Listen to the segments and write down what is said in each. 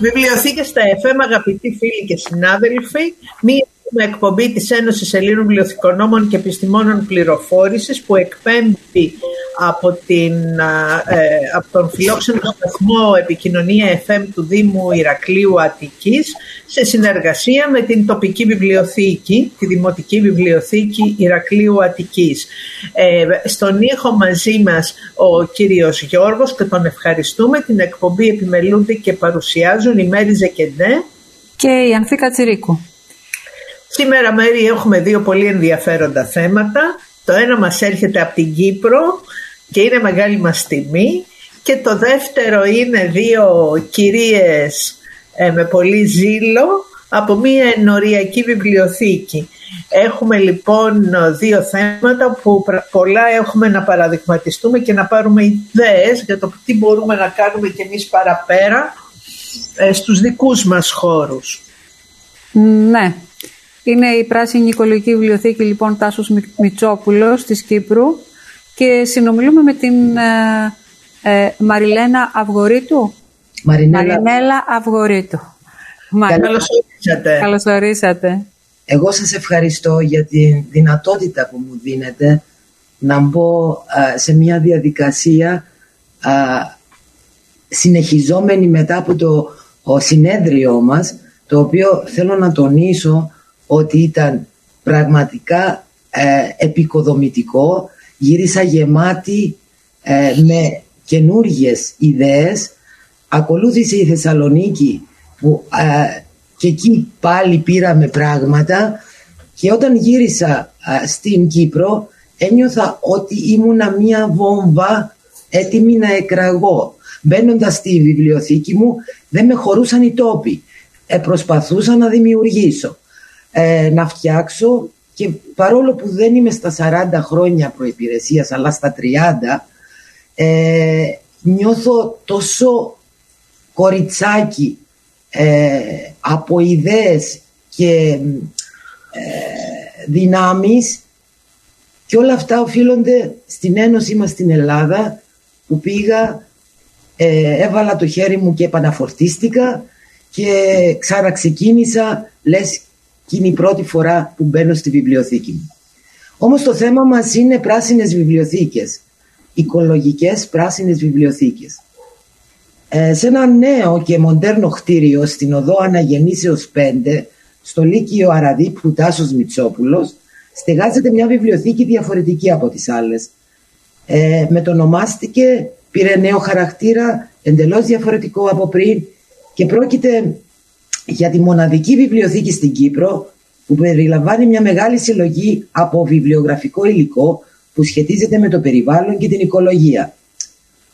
Βιβλιοθήκες στα FM, αγαπητοί φίλοι και συνάδελφοι, μία εκπομπή της Ένωσης Ελλήνων Βιβλιοθηκονόμων και Επιστημόνων Πληροφόρησης που εκπέμπει από, την, ε, από τον φιλόξενο σταθμό επικοινωνία FM του Δήμου Ηρακλείου Αττικής σε συνεργασία με την τοπική βιβλιοθήκη, τη Δημοτική Βιβλιοθήκη Ηρακλείου Αττικής. Ε, στον ήχο μαζί μας ο κύριος Γιώργος και τον ευχαριστούμε. Την εκπομπή επιμελούνται και παρουσιάζουν η Μέρη Ζεκεντέ και η Ανθή Κατσιρίκου. Σήμερα Μέρη έχουμε δύο πολύ ενδιαφέροντα θέματα. Το ένα μας έρχεται από την Κύπρο και είναι μεγάλη μας τιμή και το δεύτερο είναι δύο κυρίες ε, με πολύ ζήλο από μια ενοριακή βιβλιοθήκη. Έχουμε λοιπόν δύο θέματα που πολλά έχουμε να παραδειγματιστούμε και να πάρουμε ιδέες για το τι μπορούμε να κάνουμε κι εμείς παραπέρα ε, στους δικούς μας χώρους. Ναι. Είναι η Πράσινη Οικολογική Βιβλιοθήκη λοιπόν Τάσος Μητσόπουλος της Κύπρου και συνομιλούμε με την ε, ε Μαριλένα Αυγορίτου. Μαρινέλα Αυγορίτου. Καλώς ορίσατε. Καλώς ορίσατε. Εγώ σας ευχαριστώ για τη δυνατότητα που μου δίνετε να μπω σε μια διαδικασία συνεχιζόμενη μετά από το συνέδριο μας το οποίο θέλω να τονίσω ότι ήταν πραγματικά ε, επικοδομητικό γύρισα γεμάτη ε, με καινούργιες ιδέες ακολούθησε η Θεσσαλονίκη που ε, και εκεί πάλι πήραμε πράγματα και όταν γύρισα στην Κύπρο ένιωθα ότι ήμουνα μία βόμβα έτοιμη να εκραγώ. Μπαίνοντας στη βιβλιοθήκη μου δεν με χωρούσαν οι τόποι. Ε, προσπαθούσα να δημιουργήσω, ε, να φτιάξω και παρόλο που δεν είμαι στα 40 χρόνια προϋπηρεσίας αλλά στα 30 ε, νιώθω τόσο κοριτσάκι ε, από ιδέες και ε, δυνάμεις. Και όλα αυτά οφείλονται στην Ένωση μας στην Ελλάδα που πήγα, ε, έβαλα το χέρι μου και επαναφορτίστηκα και ξαναξεκίνησα λες και είναι η πρώτη φορά που μπαίνω στη βιβλιοθήκη μου. Όμως το θέμα μας είναι πράσινες βιβλιοθήκες, οικολογικές πράσινες βιβλιοθήκες. Ε, σε ένα νέο και μοντέρνο κτίριο στην οδό Αναγεννήσεως 5 στο Λύκειο Αραδίπου Τάσος Μητσόπουλος στεγάζεται μια βιβλιοθήκη διαφορετική από τις άλλες. Ε, μετονομάστηκε, πήρε νέο χαρακτήρα, εντελώς διαφορετικό από πριν και πρόκειται για τη μοναδική βιβλιοθήκη στην Κύπρο που περιλαμβάνει μια μεγάλη συλλογή από βιβλιογραφικό υλικό που σχετίζεται με το περιβάλλον και την οικολογία.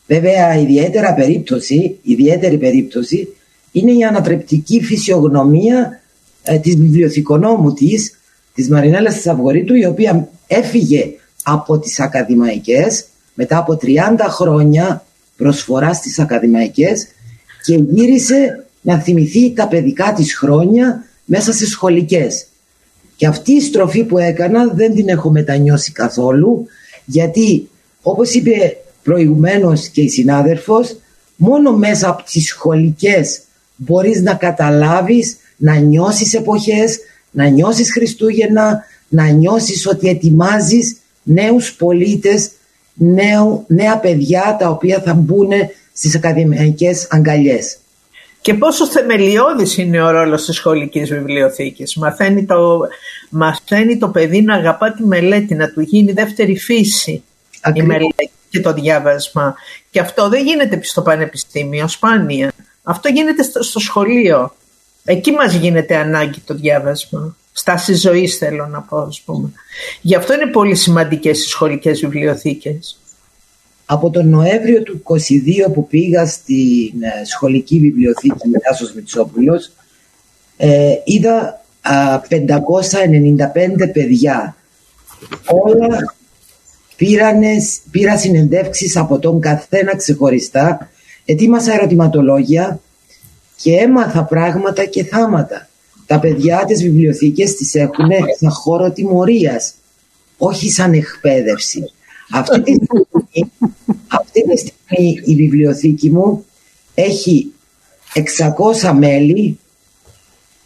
Βέβαια, ιδιαίτερα περίπτωση, ιδιαίτερη περίπτωση είναι η ανατρεπτική φυσιογνωμία ε, της βιβλιοθηκονόμου της, της Μαρινέλας της Αυγορίτου, η οποία έφυγε από τις ακαδημαϊκές μετά από 30 χρόνια προσφοράς στις ακαδημαϊκές και γύρισε να θυμηθεί τα παιδικά της χρόνια μέσα σε σχολικές. Και αυτή η στροφή που έκανα δεν την έχω μετανιώσει καθόλου γιατί όπως είπε προηγουμένως και η συνάδελφος μόνο μέσα από τις σχολικές μπορείς να καταλάβεις, να νιώσεις εποχές, να νιώσεις Χριστούγεννα, να νιώσεις ότι ετοιμάζεις νέους πολίτες, νέου, νέα παιδιά τα οποία θα μπουν στις ακαδημαϊκές αγκαλιές. Και πόσο θεμελιώδης είναι ο ρόλος της σχολικής βιβλιοθήκης. Μαθαίνει το, μαθαίνει το παιδί να αγαπά τη μελέτη, να του γίνει δεύτερη φύση η μελέτη και το διάβασμα. Και αυτό δεν γίνεται στο πανεπιστήμιο, σπάνια. Αυτό γίνεται στο, σχολείο. Εκεί μας γίνεται ανάγκη το διάβασμα. Στάση ζωής θέλω να πω, ας πούμε. Γι' αυτό είναι πολύ σημαντικές οι σχολικές βιβλιοθήκες. Από τον Νοέμβριο του 22 που πήγα στην ε, σχολική βιβλιοθήκη με Τάσος Μητσόπουλος ε, είδα 595 παιδιά. Όλα πήρανε, πήρα συνεντεύξεις από τον καθένα ξεχωριστά, ετοίμασα ερωτηματολόγια και έμαθα πράγματα και θάματα. Τα παιδιά της βιβλιοθήκες τις έχουν σαν χώρο τιμωρίας, όχι σαν εκπαίδευση. Αυτή τη στιγμή, αυτή τη στιγμή η βιβλιοθήκη μου έχει 600 μέλη,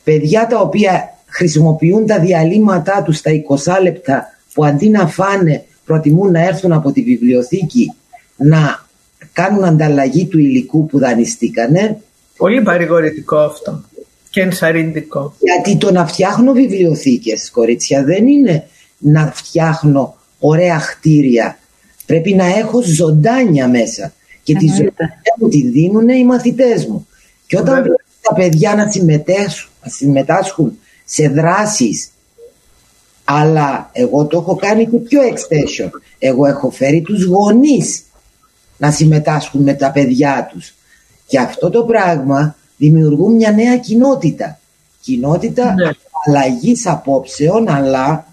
παιδιά τα οποία χρησιμοποιούν τα διαλύματά τους στα 20 λεπτά που αντί να φάνε προτιμούν να έρθουν από τη βιβλιοθήκη να κάνουν ανταλλαγή του υλικού που δανειστήκανε. Πολύ παρηγορητικό αυτό και ενθαρρυντικό. Γιατί το να φτιάχνω βιβλιοθήκες, κορίτσια, δεν είναι να φτιάχνω ωραία χτίρια. Πρέπει να έχω ζωντάνια μέσα. Και τη ζωντάνια μου τη δίνουν οι μαθητές μου. Και όταν βλέπω τα παιδιά να συμμετάσχουν, να συμμετάσχουν σε δράσεις αλλά εγώ το έχω κάνει και πιο extension. Εγώ έχω φέρει τους γονείς να συμμετάσχουν με τα παιδιά τους. Και αυτό το πράγμα δημιουργούν μια νέα κοινότητα. Κοινότητα ναι. αλλαγής απόψεων αλλά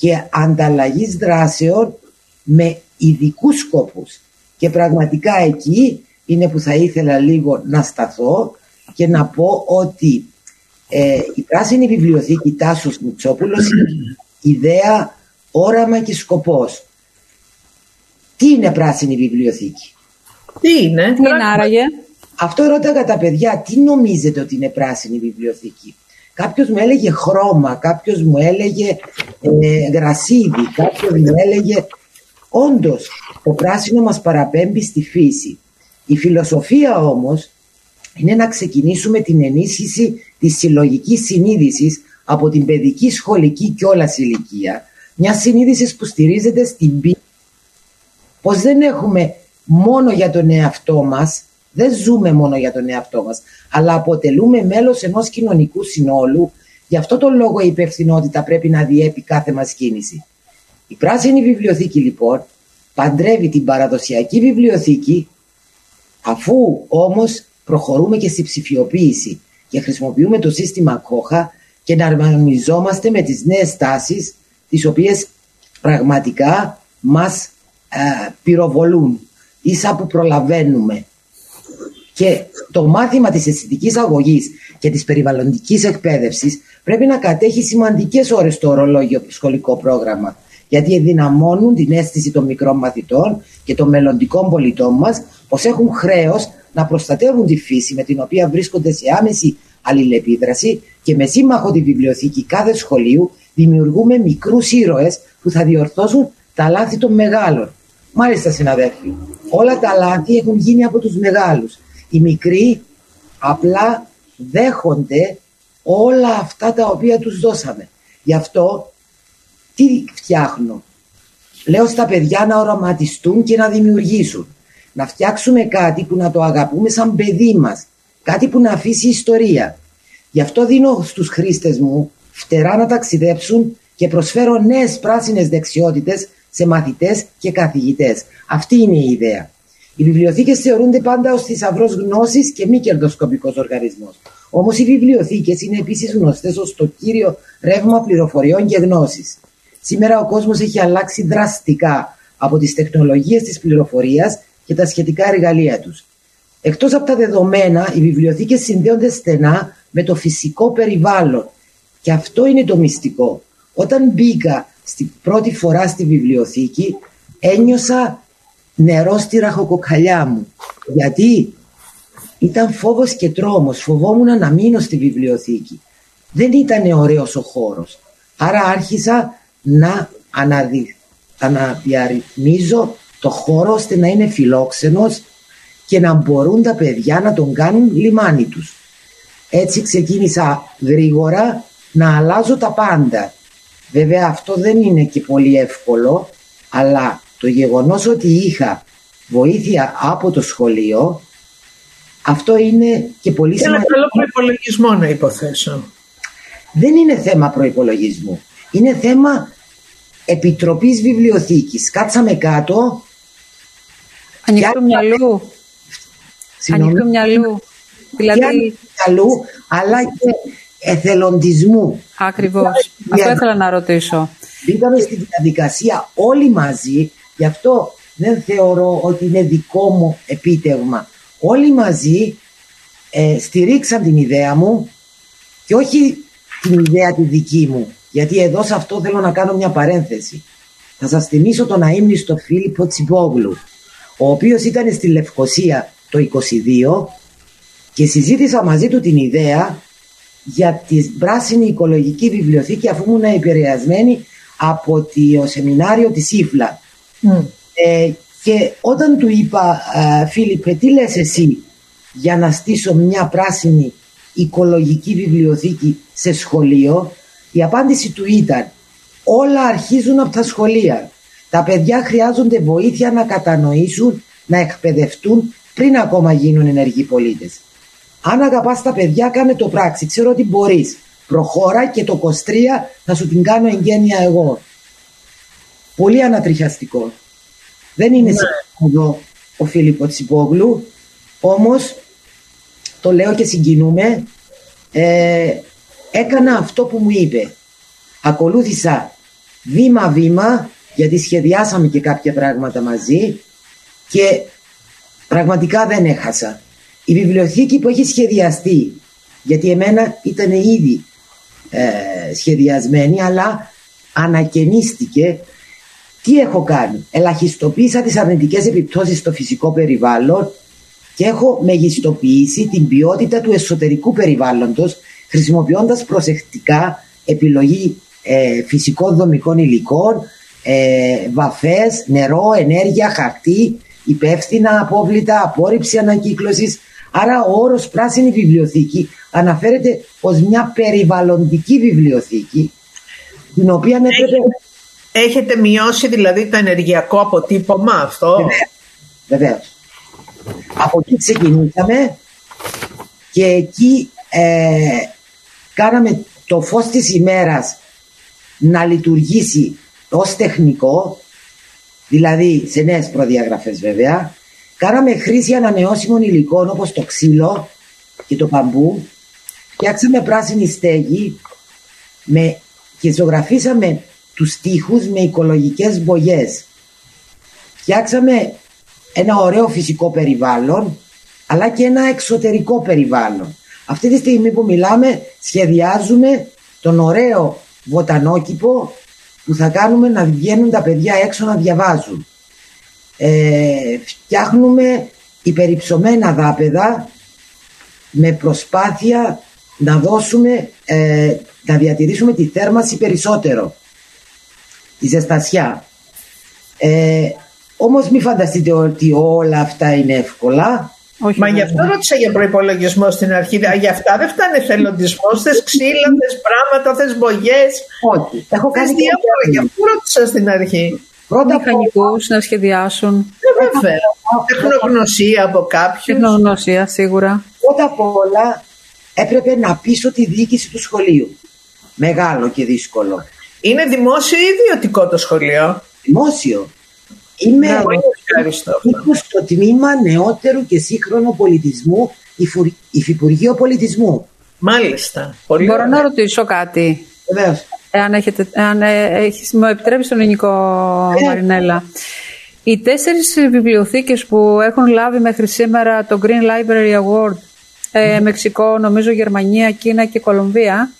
και ανταλλαγής δράσεων με ειδικούς σκόπους. Και πραγματικά εκεί είναι που θα ήθελα λίγο να σταθώ και να πω ότι ε, η Πράσινη Βιβλιοθήκη Τάσος Μητσόπουλος είναι ιδέα, όραμα και σκοπός. Τι είναι Πράσινη Βιβλιοθήκη; Τι είναι; Τι είναι άραγε; Αυτό ρώταγα τα παιδιά, τι νομίζετε ότι είναι πράσινη βιβλιοθήκη; Κάποιος μου έλεγε χρώμα, κάποιος μου έλεγε ε, γρασίδι, κάποιος μου έλεγε... Όντως, το πράσινο μας παραπέμπει στη φύση. Η φιλοσοφία όμως είναι να ξεκινήσουμε την ενίσχυση της συλλογικής συνείδησης από την παιδική, σχολική και όλα ηλικία. Μια συνείδηση που στηρίζεται στην πίστη πως δεν έχουμε μόνο για τον εαυτό μας, δεν ζούμε μόνο για τον εαυτό μας, αλλά αποτελούμε μέλος ενός κοινωνικού συνόλου. Γι' αυτό το λόγο η υπευθυνότητα πρέπει να διέπει κάθε μας κίνηση. Η πράσινη βιβλιοθήκη λοιπόν παντρεύει την παραδοσιακή βιβλιοθήκη αφού όμως προχωρούμε και στη ψηφιοποίηση και χρησιμοποιούμε το σύστημα κόχα και να αρμανιζόμαστε με τις νέες τάσεις τις οποίες πραγματικά μας ε, πυροβολούν ίσα που προλαβαίνουμε. Και το μάθημα της αισθητικής αγωγής και της περιβαλλοντικής εκπαίδευσης πρέπει να κατέχει σημαντικές ώρες στο ορολόγιο σχολικό πρόγραμμα γιατί ενδυναμώνουν την αίσθηση των μικρών μαθητών και των μελλοντικών πολιτών μας πως έχουν χρέος να προστατεύουν τη φύση με την οποία βρίσκονται σε άμεση αλληλεπίδραση και με σύμμαχο τη βιβλιοθήκη κάθε σχολείου δημιουργούμε μικρούς ήρωες που θα διορθώσουν τα λάθη των μεγάλων. Μάλιστα συναδέλφοι, όλα τα λάθη έχουν γίνει από τους μεγάλους. Οι μικροί απλά δέχονται όλα αυτά τα οποία τους δώσαμε. Γι' αυτό τι φτιάχνω; Λέω στα παιδιά να οραματιστούν και να δημιουργήσουν. Να φτιάξουμε κάτι που να το αγαπούμε σαν παιδί μας. Κάτι που να αφήσει ιστορία. Γι' αυτό δίνω στους χρήστες μου φτερά να ταξιδέψουν και προσφέρω νέες πράσινες δεξιότητες σε μαθητές και καθηγητές. Αυτή είναι η ιδέα. Οι βιβλιοθήκες θεωρούνται πάντα ως θησαυρός γνώσης και μη κερδοσκοπικός οργανισμός. Όμως οι βιβλιοθήκες είναι επίσης γνωστές ως το κύριο ρεύμα πληροφοριών και γνώσης. Σήμερα ο κόσμος έχει αλλάξει δραστικά από τις τεχνολογίες της πληροφορίας και τα σχετικά εργαλεία τους. Εκτός από τα δεδομένα, οι βιβλιοθήκες συνδέονται στενά με το φυσικό περιβάλλον. Και αυτό είναι το μυστικό. Όταν μπήκα στη πρώτη φορά στη βιβλιοθήκη, ένιωσα νερό στη ραχοκοκαλιά μου. Γιατί ήταν φόβος και τρόμος. Φοβόμουν να μείνω στη βιβλιοθήκη. Δεν ήταν ωραίος ο χώρος. Άρα άρχισα να αναδει... αναδιαρρυθμίζω το χώρο ώστε να είναι φιλόξενος και να μπορούν τα παιδιά να τον κάνουν λιμάνι τους. Έτσι ξεκίνησα γρήγορα να αλλάζω τα πάντα. Βέβαια αυτό δεν είναι και πολύ εύκολο, αλλά το γεγονός ότι είχα βοήθεια από το σχολείο, αυτό είναι και πολύ σημαντικό. Ένα καλό προπολογισμό να υποθέσω. Δεν είναι θέμα προϋπολογισμού. Είναι θέμα επιτροπής βιβλιοθήκης. Κάτσαμε κάτω. Ανοιχτού μυαλού. Ανοιχτού μυαλού. Δηλαδή... μυαλού, αλλά και εθελοντισμού. Ακριβώς. Αυτό ήθελα να ρωτήσω. Μπήκαμε στη διαδικασία όλοι μαζί, γι' αυτό δεν θεωρώ ότι είναι δικό μου επίτευγμα. Όλοι μαζί ε, στηρίξαν την ιδέα μου και όχι την ιδέα τη δική μου. Γιατί εδώ σε αυτό θέλω να κάνω μια παρένθεση. Θα σας θυμίσω τον αείμνηστο Φίλιππο Τσιπόγλου, ο οποίος ήταν στη Λευκοσία το 22 και συζήτησα μαζί του την ιδέα για τη πράσινη οικολογική βιβλιοθήκη αφού ήμουν επηρεασμένη από το σεμινάριο της Ήφλα. Ε, και όταν του είπα Φίλιππε τι λες εσύ για να στήσω μια πράσινη οικολογική βιβλιοθήκη σε σχολείο; Η απάντηση του ήταν όλα αρχίζουν από τα σχολεία. Τα παιδιά χρειάζονται βοήθεια να κατανοήσουν, να εκπαιδευτούν πριν ακόμα γίνουν ενεργοί πολίτες. Αν αγαπάς τα παιδιά, κάνε το πράξη. Ξέρω ότι μπορείς. Προχώρα και το 23 θα σου την κάνω εγγένεια εγώ. Πολύ ανατριχιαστικό. Δεν είναι ναι. εδώ ο Φίλιππο Τσιπόγλου, όμως το λέω και συγκινούμε, ε, έκανα αυτό που μου είπε. Ακολούθησα βήμα-βήμα, γιατί σχεδιάσαμε και κάποια πράγματα μαζί και πραγματικά δεν έχασα. Η βιβλιοθήκη που έχει σχεδιαστεί, γιατί εμένα ήταν ήδη ε, σχεδιασμένη, αλλά ανακαινίστηκε. Τι έχω κάνει; Ελαχιστοποίησα τις αρνητικές επιπτώσεις στο φυσικό περιβάλλον και έχω μεγιστοποιήσει την ποιότητα του εσωτερικού περιβάλλοντος χρησιμοποιώντας προσεκτικά επιλογή ε, φυσικών δομικών υλικών, ε, βαφές, νερό, ενέργεια, χαρτί, υπεύθυνα απόβλητα, απόρριψη ανακύκλωσης, Άρα ο όρος πράσινη βιβλιοθήκη αναφέρεται ως μια περιβαλλοντική βιβλιοθήκη την οποία έπρεπε... Έχετε μειώσει δηλαδή το ενεργειακό αποτύπωμα αυτό; Βεβαίως. Από εκεί ξεκινήσαμε και εκεί ε, κάναμε το φως της ημέρας να λειτουργήσει ως τεχνικό δηλαδή σε νέες προδιαγραφές βέβαια Κάναμε χρήση ανανεώσιμων υλικών όπως το ξύλο και το παμπού. Φτιάξαμε πράσινη στέγη με, και ζωγραφίσαμε τους τοίχους με οικολογικές μπογιές. Φτιάξαμε ένα ωραίο φυσικό περιβάλλον αλλά και ένα εξωτερικό περιβάλλον. Αυτή τη στιγμή που μιλάμε σχεδιάζουμε τον ωραίο βοτανόκηπο που θα κάνουμε να βγαίνουν τα παιδιά έξω να διαβάζουν ε, φτιάχνουμε υπερυψωμένα δάπεδα με προσπάθεια να δώσουμε, ε, να διατηρήσουμε τη θέρμαση περισσότερο, τη ζεστασιά. Ε, όμως μην φανταστείτε ότι όλα αυτά είναι εύκολα. Όχι, Μα γι' αυτό ρώτησα για προπολογισμό στην αρχή. Για αυτά δεν φτάνει εθελοντισμός. Θες ξύλα, θες πράγματα, θες μπογιές. Όχι. Έχω κάνει διάφορα. Γι' αυτό ρώτησα στην αρχή; Πρώτα μηχανικούς να σχεδιάσουν. Ε, βέβαια. Τεχνογνωσία από κάποιον. Τεχνογνωσία, σίγουρα. Πρώτα απ' όλα έπρεπε να πείσω τη διοίκηση του σχολείου. Μεγάλο και δύσκολο. Είναι δημόσιο ή ιδιωτικό το σχολείο; Δημόσιο. Είμαι στο τμήμα νεότερου και σύγχρονου πολιτισμού Υφυπουργείο Πολιτισμού. Μάλιστα. Πολύ Μπορώ να ρωτήσω κάτι; Βεβαίως. Εάν, έχετε, εάν ε, έχεις, μου επιτρέψεις τον ελληνικό ε. Μαρινέλα. Οι τέσσερις βιβλιοθήκες που έχουν λάβει μέχρι σήμερα το Green Library Award, ε, Μεξικό, νομίζω Γερμανία, Κίνα και Κολομβία,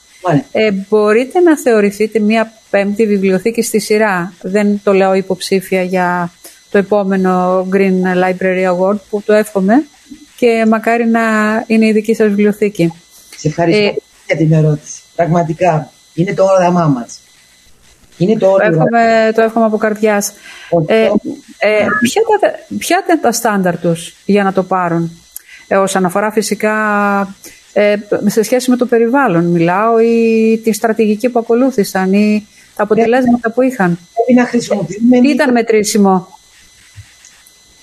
ε, μπορείτε να θεωρηθείτε μια πέμπτη βιβλιοθήκη στη σειρά; Δεν το λέω υποψήφια για το επόμενο Green Library Award που το εύχομαι και μακάρι να είναι η δική σας βιβλιοθήκη. Σε ευχαριστώ ε, για την ερώτηση. Πραγματικά. Είναι το όραμά μας. Είναι το, το, εύχομαι, το εύχομαι από καρδιάς. Ε, ε, ποια, ποια ήταν τα στάνταρ τους για να το πάρουν, ε, όσον αφορά φυσικά ε, σε σχέση με το περιβάλλον, μιλάω, ή τη στρατηγική που ακολούθησαν, ή τα αποτελέσματα που είχαν; Πρέπει να χρησιμοποιούμε. Τι ήταν μετρήσιμο;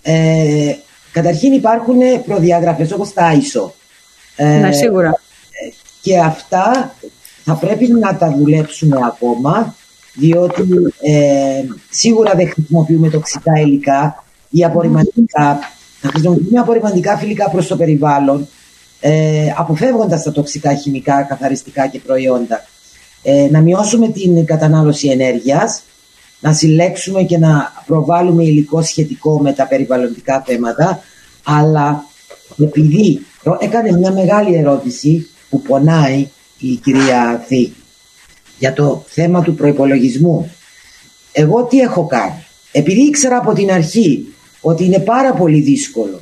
Ε, καταρχήν υπάρχουν προδιαγραφές όπως τα ISO. ναι, σίγουρα. Ε, και αυτά θα πρέπει να τα δουλέψουμε ακόμα διότι ε, σίγουρα δεν χρησιμοποιούμε τοξικά υλικά ή απορριμματικά. Θα χρησιμοποιούμε απορριμματικά φιλικά προς το περιβάλλον ε, αποφεύγοντας τα τοξικά χημικά, καθαριστικά και προϊόντα. Ε, να μειώσουμε την κατανάλωση ενέργειας, να συλλέξουμε και να προβάλλουμε υλικό σχετικό με τα περιβαλλοντικά θέματα, αλλά επειδή έκανε μια μεγάλη ερώτηση που πονάει η κυρία Θή για το θέμα του προϋπολογισμού. Εγώ τι έχω κάνει; Επειδή ήξερα από την αρχή ότι είναι πάρα πολύ δύσκολο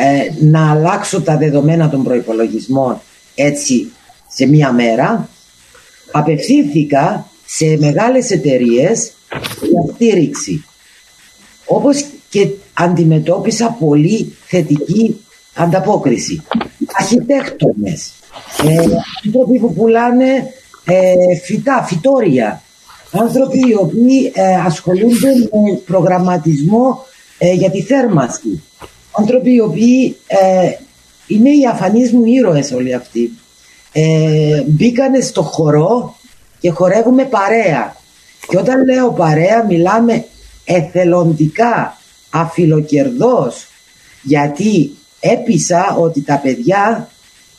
ε, να αλλάξω τα δεδομένα των προϋπολογισμών έτσι σε μία μέρα. Απευθύνθηκα σε μεγάλες εταιρείες για στήριξη. Όπως και αντιμετώπισα πολύ θετική ανταπόκριση. Αρχιτέκτονες. Ε, άνθρωποι που πουλάνε ε, φυτά, φυτόρια. Άνθρωποι οι οποίοι ε, ασχολούνται με προγραμματισμό ε, για τη θέρμανση άνθρωποι οι οποίοι ε, είναι οι αφανείς μου ήρωες όλοι αυτοί. Ε, μπήκανε στο χορό και χορεύουμε παρέα. Και όταν λέω παρέα μιλάμε εθελοντικά αφιλοκερδός γιατί έπεισα ότι τα παιδιά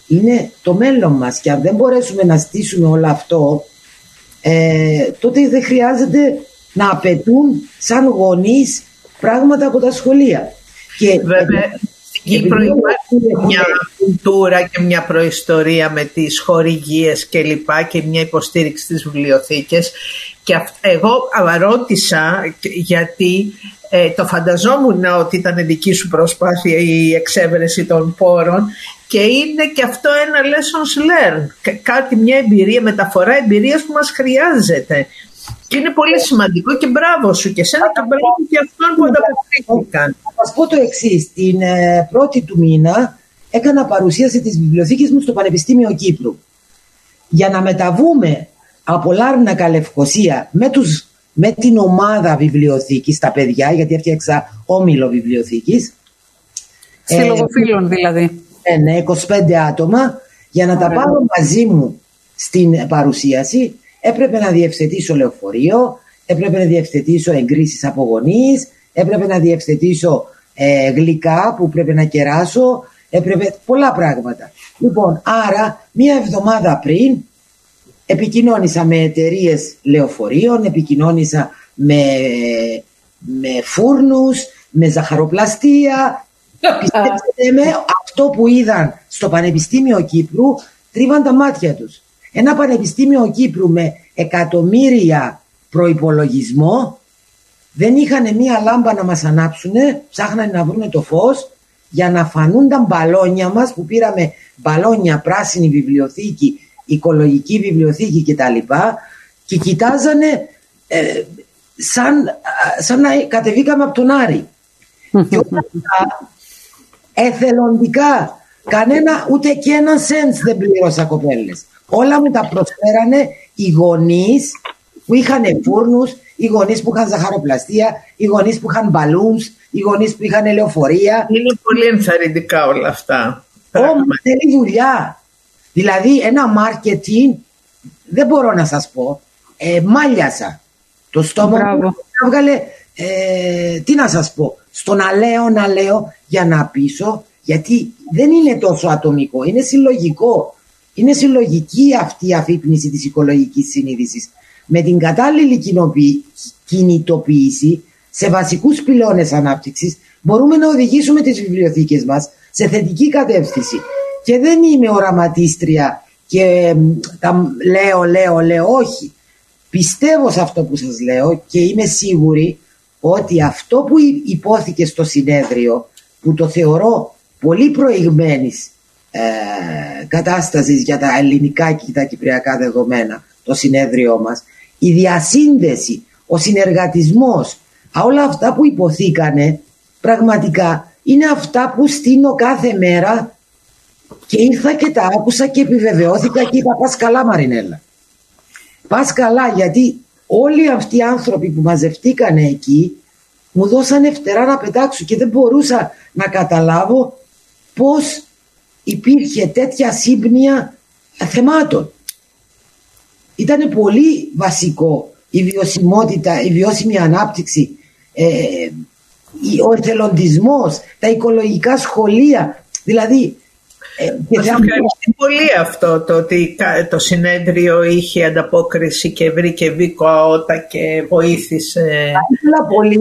είναι το μέλλον μας. Και αν δεν μπορέσουμε να στήσουμε όλο αυτό ε, τότε δεν χρειάζεται να απαιτούν σαν γονείς πράγματα από τα σχολεία. Και Βέβαια, στην Κύπρο υπάρχει μια κουλτούρα και μια προϊστορία με τις χορηγίες και λοιπά και μια υποστήριξη στις βιβλιοθήκες και εγώ ρώτησα γιατί ε, το φανταζόμουν ότι ήταν δική σου προσπάθεια η εξέβρεση των πόρων και είναι και αυτό ένα lessons learned, κάτι, μια εμπειρία, μεταφορά εμπειρίας που μας χρειάζεται. Και είναι πολύ σημαντικό και μπράβο σου και σένα και μπράβο και αυτόν που ανταποκρίθηκαν. Θα σας πω το εξής. Την ε, πρώτη του μήνα έκανα παρουσίαση της βιβλιοθήκης μου στο Πανεπιστήμιο Κύπρου. Για να μεταβούμε από Λάρνακα Λευκοσία με, τους, με την ομάδα βιβλιοθήκης, τα παιδιά, γιατί έφτιαξα όμιλο βιβλιοθήκης. Συλλογοφίλων ε, δηλαδή. Ε, ναι, 25 άτομα. Για να τα πάρω μαζί μου στην παρουσίαση έπρεπε να διευθετήσω λεωφορείο, έπρεπε να διευθετήσω εγκρίσεις από γονείς, έπρεπε να διευθετήσω ε, γλυκά που πρέπει να κεράσω, έπρεπε πολλά πράγματα. Λοιπόν, άρα μία εβδομάδα πριν επικοινώνησα με εταιρείες λεωφορείων, επικοινώνησα με, με φούρνους, με ζαχαροπλαστεία. Πιστέψτε με, αυτό που είδαν στο Πανεπιστήμιο Κύπρου τρίβαν τα μάτια τους. Ένα Πανεπιστήμιο Κύπρου με εκατομμύρια προϋπολογισμό δεν είχαν μία λάμπα να μας ανάψουν, ψάχνανε να βρουν το φως για να φανούν τα μπαλόνια μας που πήραμε μπαλόνια, πράσινη βιβλιοθήκη, οικολογική βιβλιοθήκη κτλ. Και κοιτάζανε ε, σαν, σαν να κατεβήκαμε από τον Άρη. και όλα αυτά εθελοντικά κανένα ούτε και ένα σέντ δεν πλήρωσα κοπέλες. Όλα μου τα προσφέρανε οι γονείς που είχαν φούρνους, οι γονείς που είχαν ζαχαροπλαστεία, οι γονείς που είχαν μπαλούν, οι γονείς που είχαν λεωφορεία. Είναι πολύ ενθαρρυντικά όλα αυτά. Όμως θέλει δουλειά. Δηλαδή ένα marketing δεν μπορώ να σας πω, ε, μάλιασα. Το στόμα μου έβγαλε, ε, τι να σας πω, στο να λέω, να λέω για να πείσω, γιατί δεν είναι τόσο ατομικό, είναι συλλογικό. Είναι συλλογική αυτή η αφύπνιση της οικολογικής συνείδησης. Με την κατάλληλη κινητοποίηση σε βασικούς πυλώνες ανάπτυξης μπορούμε να οδηγήσουμε τις βιβλιοθήκες μας σε θετική κατεύθυνση. Και δεν είμαι οραματίστρια και τα λέω, λέω, λέω, όχι. Πιστεύω σε αυτό που σας λέω και είμαι σίγουρη ότι αυτό που υπόθηκε στο συνέδριο που το θεωρώ πολύ προηγμένης ε, κατάστασης για τα ελληνικά και τα κυπριακά δεδομένα το συνέδριό μας. Η διασύνδεση, ο συνεργατισμός. Όλα αυτά που υποθήκανε πραγματικά είναι αυτά που στείνω κάθε μέρα και ήρθα και τα άκουσα και επιβεβαιώθηκα και είπα πας καλά Μαρινέλα. Πας καλά γιατί όλοι αυτοί οι άνθρωποι που μαζευτήκανε εκεί μου δώσανε φτερά να πετάξω και δεν μπορούσα να καταλάβω πώς υπήρχε τέτοια σύμπνοια θεμάτων. Ήταν πολύ βασικό η βιωσιμότητα, η βιώσιμη ανάπτυξη, ε, ο εθελοντισμός, τα οικολογικά σχολεία. Δηλαδή ε, Μας ευχαριστεί πολύ αυτό το ότι το συνέδριο είχε ανταπόκριση και βρήκε βίκο αότα και βοήθησε πολύ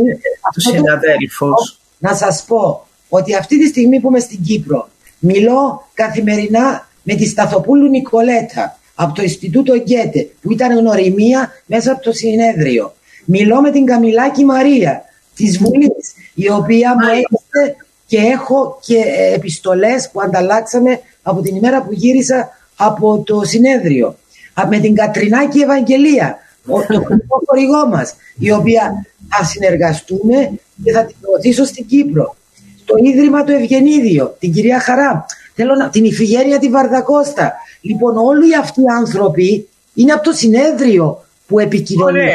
τους συναδέλφους. Να σας πω ότι αυτή τη στιγμή που είμαι στην Κύπρο μιλώ καθημερινά με τη Σταθοπούλου Νικολέτα από το Ινστιτούτο Γκέτε που ήταν γνωριμία μέσα από το συνέδριο. Μιλώ με την Καμιλάκη Μαρία της Βουλής η οποία μου έδωσε και έχω και ε, επιστολές που ανταλλάξαμε από την ημέρα που γύρισα από το συνέδριο. Με την Κατρινάκη Ευαγγελία το χορηγό μας η οποία θα συνεργαστούμε και θα την προωθήσω στην Κύπρο το Ίδρυμα του Ευγενίδιο την κυρία Χαρά θέλω να, την Ιφηγένεια τη Βαρδακώστα λοιπόν όλοι αυτοί οι άνθρωποι είναι από το συνέδριο που επικοινωνούν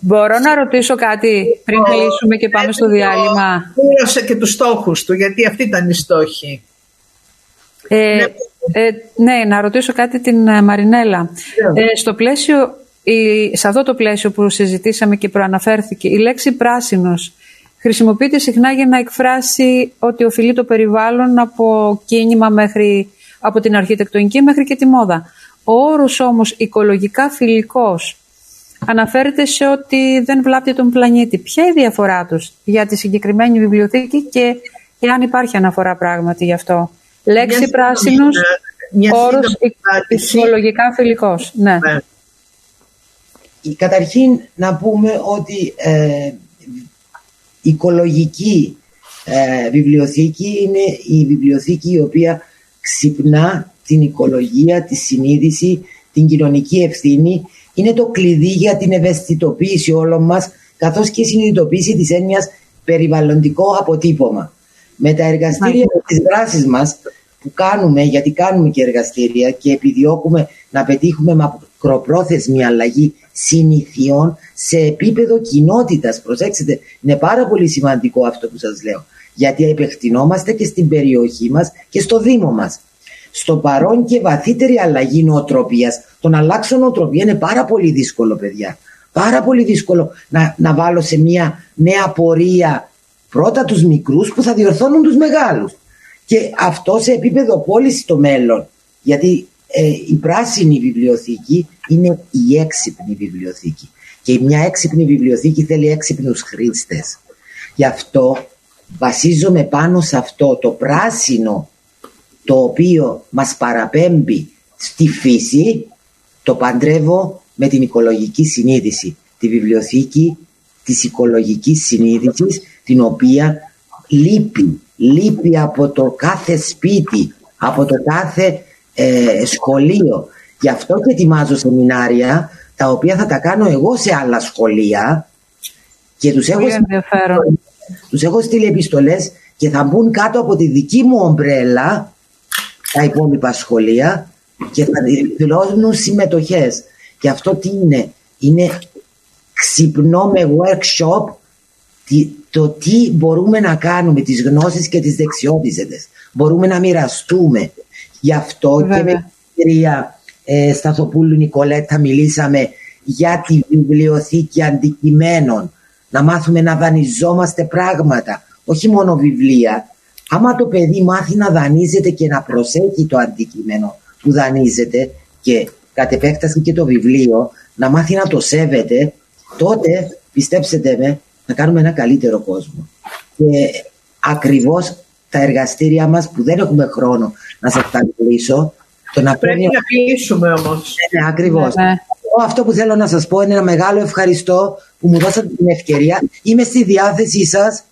Μπορώ να ρωτήσω κάτι πριν κλείσουμε και πάμε στο διάλειμμα; Πλήρωσε και τους στόχους του, γιατί αυτή ήταν η στόχη. Ε, ναι. Ε, ναι, να ρωτήσω κάτι την ε, Μαρινέλα. Ναι. Ε, στο πλαίσιο, η, σε αυτό το πλαίσιο που συζητήσαμε και προαναφέρθηκε, η λέξη πράσινος χρησιμοποιείται συχνά για να εκφράσει ότι οφειλεί το περιβάλλον από κίνημα μέχρι, από την αρχιτεκτονική μέχρι και τη μόδα. Ο όρος όμως οικολογικά φιλικός αναφέρεται σε ότι δεν βλάπτει τον πλανήτη. Ποια είναι η διαφορά τους για τη συγκεκριμένη βιβλιοθήκη και εάν υπάρχει αναφορά πράγματι γι' αυτό; Λέξη μια πράσινος, όρος οικολογικά φιλικός. Ναι. ναι. Καταρχήν να πούμε ότι ε, οικολογική ε, βιβλιοθήκη είναι η βιβλιοθήκη η οποία ξυπνά την οικολογία, τη συνείδηση, την κοινωνική ευθύνη είναι το κλειδί για την ευαισθητοποίηση όλων μας καθώς και η συνειδητοποίηση της έννοιας περιβαλλοντικό αποτύπωμα. Με τα εργαστήρια της δράσης μας που κάνουμε, γιατί κάνουμε και εργαστήρια και επιδιώκουμε να πετύχουμε μακροπρόθεσμη αλλαγή συνηθιών σε επίπεδο κοινότητας. Προσέξτε, είναι πάρα πολύ σημαντικό αυτό που σας λέω. Γιατί επεκτηνόμαστε και στην περιοχή μας και στο Δήμο μας στο παρόν και βαθύτερη αλλαγή νοοτροπίας. Το να αλλάξω νοοτροπία είναι πάρα πολύ δύσκολο, παιδιά. Πάρα πολύ δύσκολο να, να βάλω σε μια νέα πορεία πρώτα τους μικρούς που θα διορθώνουν τους μεγάλους. Και αυτό σε επίπεδο πόλης στο μέλλον. Γιατί ε, η πράσινη βιβλιοθήκη είναι η έξυπνη βιβλιοθήκη. Και μια έξυπνη βιβλιοθήκη θέλει έξυπνους χρήστες. Γι' αυτό βασίζομαι πάνω σε αυτό το πράσινο το οποίο μας παραπέμπει στη φύση το παντρεύω με την οικολογική συνείδηση τη βιβλιοθήκη της οικολογικής συνείδησης την οποία λείπει λείπει από το κάθε σπίτι από το κάθε ε, σχολείο γι' αυτό και ετοιμάζω σεμινάρια τα οποία θα τα κάνω εγώ σε άλλα σχολεία και τους έχω, τους έχω στείλει επιστολές και θα μπουν κάτω από τη δική μου ομπρέλα τα υπόλοιπα σχολεία και θα δηλώνουν συμμετοχές. Και αυτό τι είναι, είναι ξυπνό με workshop το τι μπορούμε να κάνουμε, τις γνώσεις και τις δεξιότητες. Μπορούμε να μοιραστούμε. Γι' αυτό και με την κυρία ε, Σταθοπούλου Νικολέτα μιλήσαμε για τη βιβλιοθήκη αντικειμένων. Να μάθουμε να δανειζόμαστε πράγματα, όχι μόνο βιβλία, Άμα το παιδί μάθει να δανείζεται και να προσέχει το αντικείμενο που δανείζεται και κατ' επέκταση και το βιβλίο, να μάθει να το σέβεται, τότε πιστέψτε με, θα κάνουμε ένα καλύτερο κόσμο. Και ακριβώς τα εργαστήρια μας που δεν έχουμε χρόνο να σας τα μιλήσω, το να Πρέπει να κλείσουμε όμως. Ναι, ναι ακριβώς. Ναι, ναι. Αυτό που θέλω να σας πω είναι ένα μεγάλο ευχαριστώ που μου δώσατε την ευκαιρία. Είμαι στη διάθεσή σας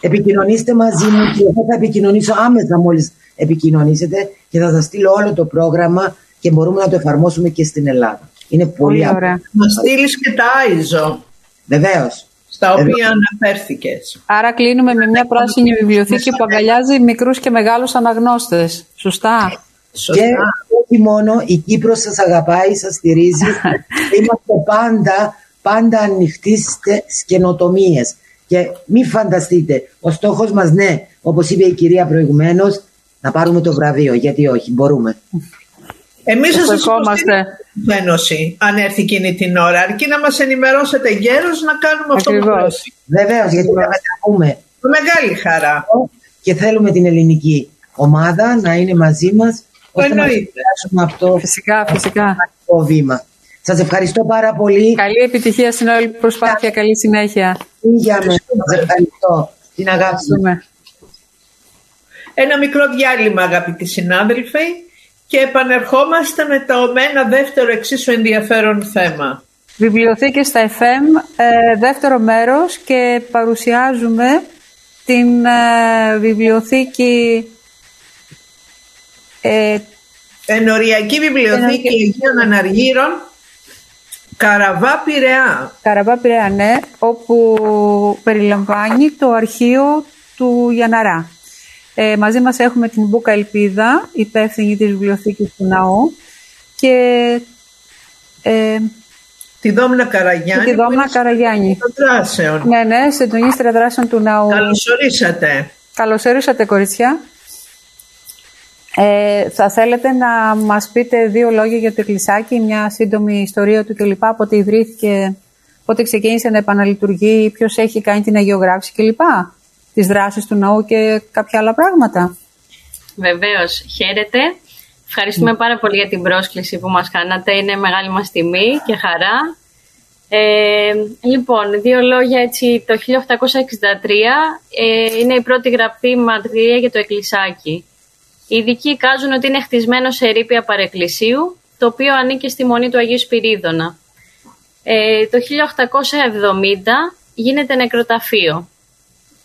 Επικοινωνήστε μαζί μου και εγώ θα επικοινωνήσω άμεσα μόλις επικοινωνήσετε και θα σας στείλω όλο το πρόγραμμα και μπορούμε να το εφαρμόσουμε και στην Ελλάδα. Είναι πολύ, πολύ ωραία. Μα στείλεις και τα Άιζο. Βεβαίως. Στα οποία αναφέρθηκες. Άρα κλείνουμε με μια πράσινη βιβλιοθήκη που αγκαλιάζει μικρούς και μεγάλους αναγνώστες. Σωστά. Και όχι μόνο, η Κύπρος σας αγαπάει, σας στηρίζει. Είμαστε πάντα, πάντα ανοιχτοί στις καινοτομίες. Και μη φανταστείτε, ο στόχος μας, ναι, όπως είπε η κυρία προηγουμένως, να πάρουμε το βραβείο. Γιατί όχι, μπορούμε. Εμείς θα σα υποστηρίξουμε αν έρθει εκείνη την ώρα, αρκεί να μας ενημερώσετε γέρος να κάνουμε αυτό που πρέπει. Βεβαίως, γιατί θα μετακούμε. Με μεγάλη χαρά. Και θέλουμε την ελληνική ομάδα να είναι μαζί μας ώστε Εννοείται. να αυτό φυσικά, φυσικά. το βήμα. Σας ευχαριστώ πάρα πολύ. Καλή επιτυχία στην όλη προσπάθεια. Καλή συνέχεια. Για με. Σας ευχαριστώ. Την αγάπη Ένα μικρό διάλειμμα αγαπητοί συνάδελφοι και επανερχόμαστε με, το, με ένα δεύτερο εξίσου ενδιαφέρον θέμα. Βιβλιοθήκες στα FM, ε, δεύτερο μέρος και παρουσιάζουμε στην ε, βιβλιοθήκη ε, Ενοριακή Βιβλιοθήκη Αγίων Αναργύρων Καραβά Πειραιά. Καραβά Πειραιά, ναι, όπου περιλαμβάνει το αρχείο του Γιαναρά. Ε, μαζί μας έχουμε την Μπούκα Ελπίδα, υπεύθυνη της βιβλιοθήκης του Ναού και ε, τη Δόμνα Καραγιάννη. Τη Δόμνα Καραγιάννη. Δράσεων. Ναι, ναι, συντονίστρια δράσεων του Ναού. Καλωσορίσατε. Καλωσορίσατε, κοριτσιά. Ε, θα θέλετε να μας πείτε δύο λόγια για το εκκλησάκι, μια σύντομη ιστορία του κλπ. Πότε ιδρύθηκε, πότε ξεκίνησε να επαναλειτουργεί, ποιος έχει κάνει την αγιογράφηση κλπ; Τις δράσεις του ναού και κάποια άλλα πράγματα. Βεβαίως. Χαίρετε. Ευχαριστούμε πάρα πολύ για την πρόσκληση που μας κάνατε. Είναι μεγάλη μας τιμή και χαρά. Ε, λοιπόν, δύο λόγια έτσι. Το 1863 ε, είναι η πρώτη γραπτή μαρτυρία για το εκκλησάκι. Οι ειδικοί εικάζουν ότι είναι χτισμένο σε ερήπια παρεκκλησίου, το οποίο ανήκει στη μονή του Αγίου Σπυρίδωνα. Ε, το 1870 γίνεται νεκροταφείο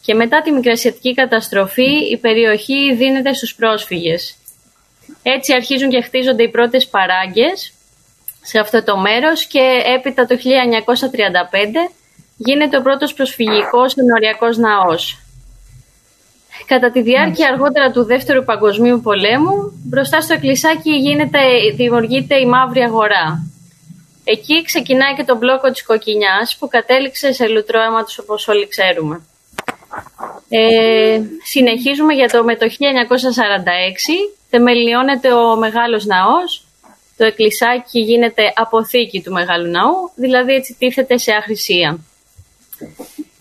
και μετά τη μικρασιατική καταστροφή η περιοχή δίνεται στους πρόσφυγες. Έτσι αρχίζουν και χτίζονται οι πρώτες παράγκες σε αυτό το μέρος και έπειτα το 1935 γίνεται ο πρώτος προσφυγικός ενοριακός ναός. Κατά τη διάρκεια αργότερα του Δεύτερου Παγκοσμίου Πολέμου, μπροστά στο εκκλησάκι γίνεται, δημιουργείται η Μαύρη Αγορά. Εκεί ξεκινάει και το μπλόκο της Κοκκινιάς που κατέληξε σε λουτρό αίματος όπως όλοι ξέρουμε. Ε, συνεχίζουμε για το με το 1946, θεμελιώνεται ο Μεγάλος Ναός, το εκκλησάκι γίνεται αποθήκη του Μεγάλου Ναού, δηλαδή έτσι τίθεται σε αχρησία.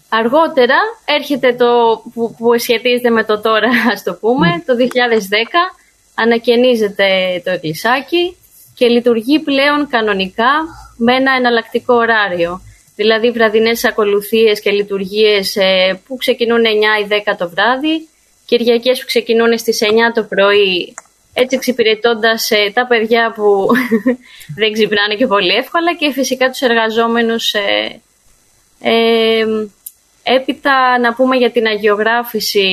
Αργότερα έρχεται το που, που σχετίζεται με το τώρα, ας το πούμε, το 2010 ανακαινίζεται το εκκλησάκι και λειτουργεί πλέον κανονικά με ένα εναλλακτικό ωράριο. Δηλαδή βραδινές ακολουθίες και λειτουργίες ε, που ξεκινούν 9 ή 10 το βράδυ, Κυριακές που ξεκινούν στις 9 το πρωί, έτσι εξυπηρετώντας ε, τα παιδιά που δεν ξυπνάνε και πολύ εύκολα και φυσικά τους εργαζόμενους ε, ε Έπειτα να πούμε για την αγιογράφηση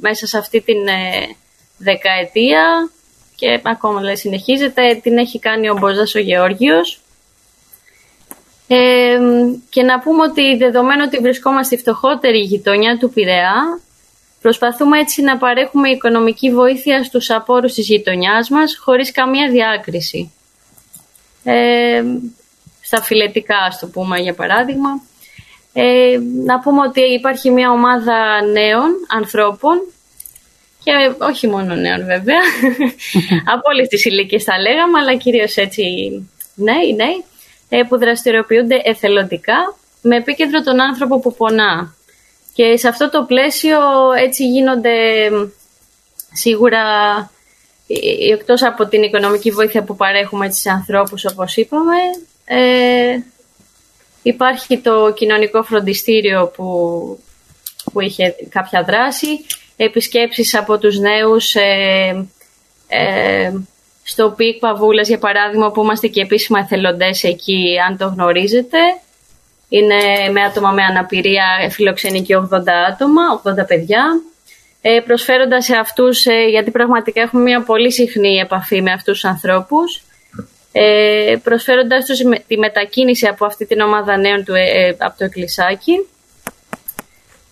μέσα σε αυτή την ε, δεκαετία και ακόμα λέει, συνεχίζεται, την έχει κάνει ο Μποζάς ο Γεώργιος. Ε, και να πούμε ότι δεδομένου ότι βρισκόμαστε στη φτωχότερη γειτονιά του Πειραιά, προσπαθούμε έτσι να παρέχουμε οικονομική βοήθεια στους απόρους της γειτονιάς μας, χωρίς καμία διάκριση. Ε, στα φιλετικά, ας το πούμε, για παράδειγμα. Ε, να πούμε ότι υπάρχει μια ομάδα νέων ανθρώπων και όχι μόνο νέων βέβαια, από όλες τις ηλικίες θα λέγαμε, αλλά κυρίως έτσι νέοι, νέοι, ε, που δραστηριοποιούνται εθελοντικά με επίκεντρο τον άνθρωπο που πονά. Και σε αυτό το πλαίσιο έτσι γίνονται σίγουρα ε, εκτός από την οικονομική βοήθεια που παρέχουμε στις ανθρώπους όπως είπαμε, ε, Υπάρχει το κοινωνικό φροντιστήριο που, που είχε κάποια δράση, επισκέψεις από τους νέους ε, ε, στο ΠΙΚ Παβούλας, για παράδειγμα, που είμαστε και επίσημα εθελοντές εκεί, αν το γνωρίζετε. Είναι με άτομα με αναπηρία, φιλοξενεί και 80 άτομα, 80 παιδιά. Ε, προσφέροντας σε αυτούς, ε, γιατί πραγματικά έχουμε μια πολύ συχνή επαφή με αυτούς τους ανθρώπους, ε, προσφέροντάς τους τη μετακίνηση από αυτή την ομάδα νέων του, ε, από το εκκλησάκι.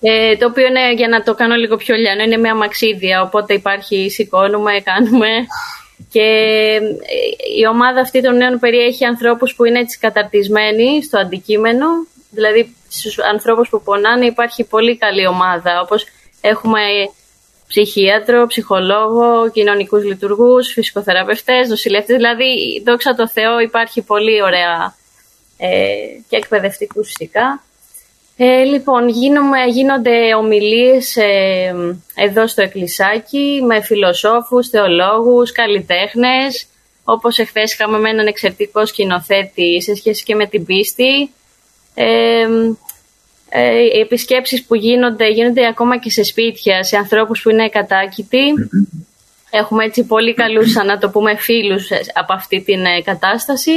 Ε, το οποίο είναι, για να το κάνω λίγο πιο λιανό, είναι μια μαξίδια, οπότε υπάρχει, σηκώνουμε, κάνουμε. Και ε, η ομάδα αυτή των νέων περιέχει ανθρώπους που είναι έτσι καταρτισμένοι στο αντικείμενο, δηλαδή στους ανθρώπους που πονάνε υπάρχει πολύ καλή ομάδα, όπως έχουμε ψυχίατρο, ψυχολόγο, κοινωνικούς λειτουργούς, φυσικοθεραπευτές, νοσηλευτές. Δηλαδή, δόξα τω Θεώ, υπάρχει πολύ ωραία ε, και εκπαιδευτικούς φυσικά. Ε, λοιπόν, γίνονται ομιλίες ε, εδώ στο εκκλησάκι με φιλοσόφους, θεολόγους, καλλιτέχνες, όπως εχθές είχαμε με έναν εξαιρετικό σκηνοθέτη σε σχέση και με την πίστη. Ε, ε, οι επισκέψεις που γίνονται, γίνονται ακόμα και σε σπίτια, σε ανθρώπους που είναι κατάκητοι. Έχουμε έτσι πολύ καλούς, να το πούμε, φίλους από αυτή την ε, κατάσταση.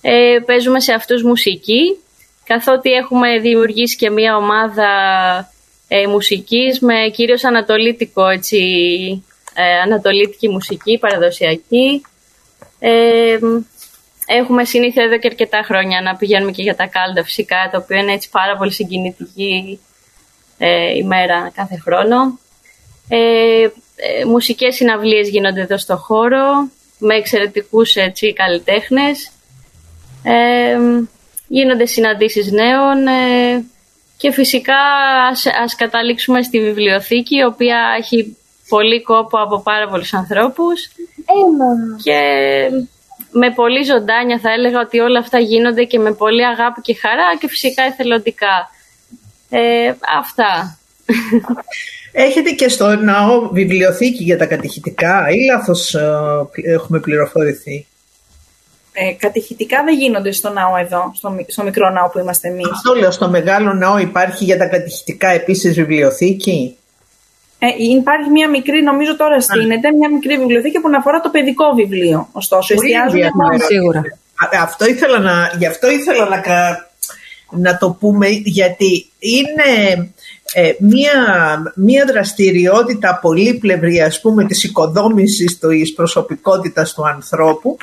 Ε, παίζουμε σε αυτούς μουσική, καθότι έχουμε δημιουργήσει και μία ομάδα ε, μουσικής με κυρίως ανατολίτικο, έτσι, ε, ανατολίτικη μουσική, παραδοσιακή. Ε, έχουμε συνήθεια εδώ και αρκετά χρόνια να πηγαίνουμε και για τα κάλντα φυσικά, το οποίο είναι έτσι πάρα πολύ συγκινητική ε, ημέρα κάθε χρόνο. Ε, ε, μουσικές συναυλίες γίνονται εδώ στο χώρο, με εξαιρετικούς έτσι, καλλιτέχνες. Ε, γίνονται συναντήσεις νέων ε, και φυσικά ας, ας καταλήξουμε στη βιβλιοθήκη, η οποία έχει πολύ κόπο από πάρα πολλούς ανθρώπους. Και με πολύ ζωντάνια θα έλεγα ότι όλα αυτά γίνονται και με πολύ αγάπη και χαρά και φυσικά εθελοντικά. Ε, αυτά. Έχετε και στο ναό βιβλιοθήκη για τα κατηχητικά ή λάθος ε, έχουμε πληροφορηθεί; Ε, κατηχητικά δεν γίνονται στο ναό εδώ, στο, στο μικρό ναό που είμαστε εμείς. Αυτό λέω, στο μεγάλο ναό υπάρχει για τα κατηχητικά επίσης βιβλιοθήκη; Ε, υπάρχει μια μικρή, νομίζω τώρα στείνεται, μια μικρή βιβλιοθήκη που αφορά το παιδικό βιβλίο. Ωστόσο, εστιάζουμε μόνο. Σίγουρα. Αυτό ήθελα να, γι' αυτό ήθελα να, να το πούμε, γιατί είναι ε, μία, μία δραστηριότητα πολύπλευρη ας πούμε της οικοδόμησης της προσωπικότητας του ανθρώπου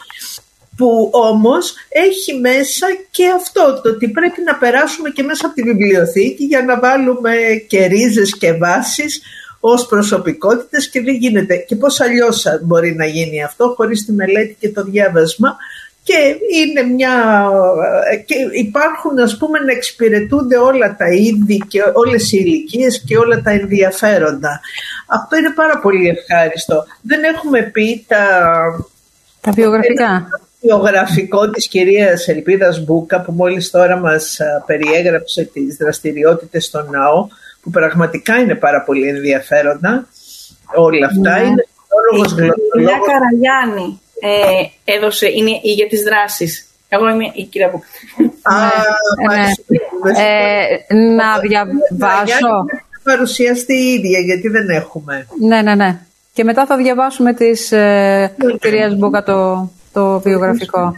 που όμως έχει μέσα και αυτό το ότι πρέπει να περάσουμε και μέσα από τη βιβλιοθήκη για να βάλουμε και ρίζες και βάσεις ως προσωπικότητες και δεν γίνεται. Και πώς αλλιώς μπορεί να γίνει αυτό χωρίς τη μελέτη και το διάβασμα και είναι μια και υπάρχουν ας πούμε να εξυπηρετούνται όλα τα είδη και όλες οι ηλικίες και όλα τα ενδιαφέροντα. Αυτό είναι πάρα πολύ ευχάριστο. Δεν έχουμε πει τα... Τα βιογραφικά. Το βιογραφικό της κυρίας Ελπίδας Μπούκα που μόλις τώρα μας περιέγραψε τις δραστηριότητες στο ΝΑΟ που πραγματικά είναι πάρα πολύ ενδιαφέροντα όλα αυτά. Ναι. Είναι η Καραγιάννη ε, έδωσε, είναι για τις δράσεις. Εγώ είμαι η κυρία Μπούκα. Ναι. Ε, να διαβάσω. παρουσιαστεί η ίδια, γιατί δεν έχουμε. Ναι, ναι, ναι. Και μετά θα διαβάσουμε της ε, κυρίας Μπούκα το, το βιογραφικό.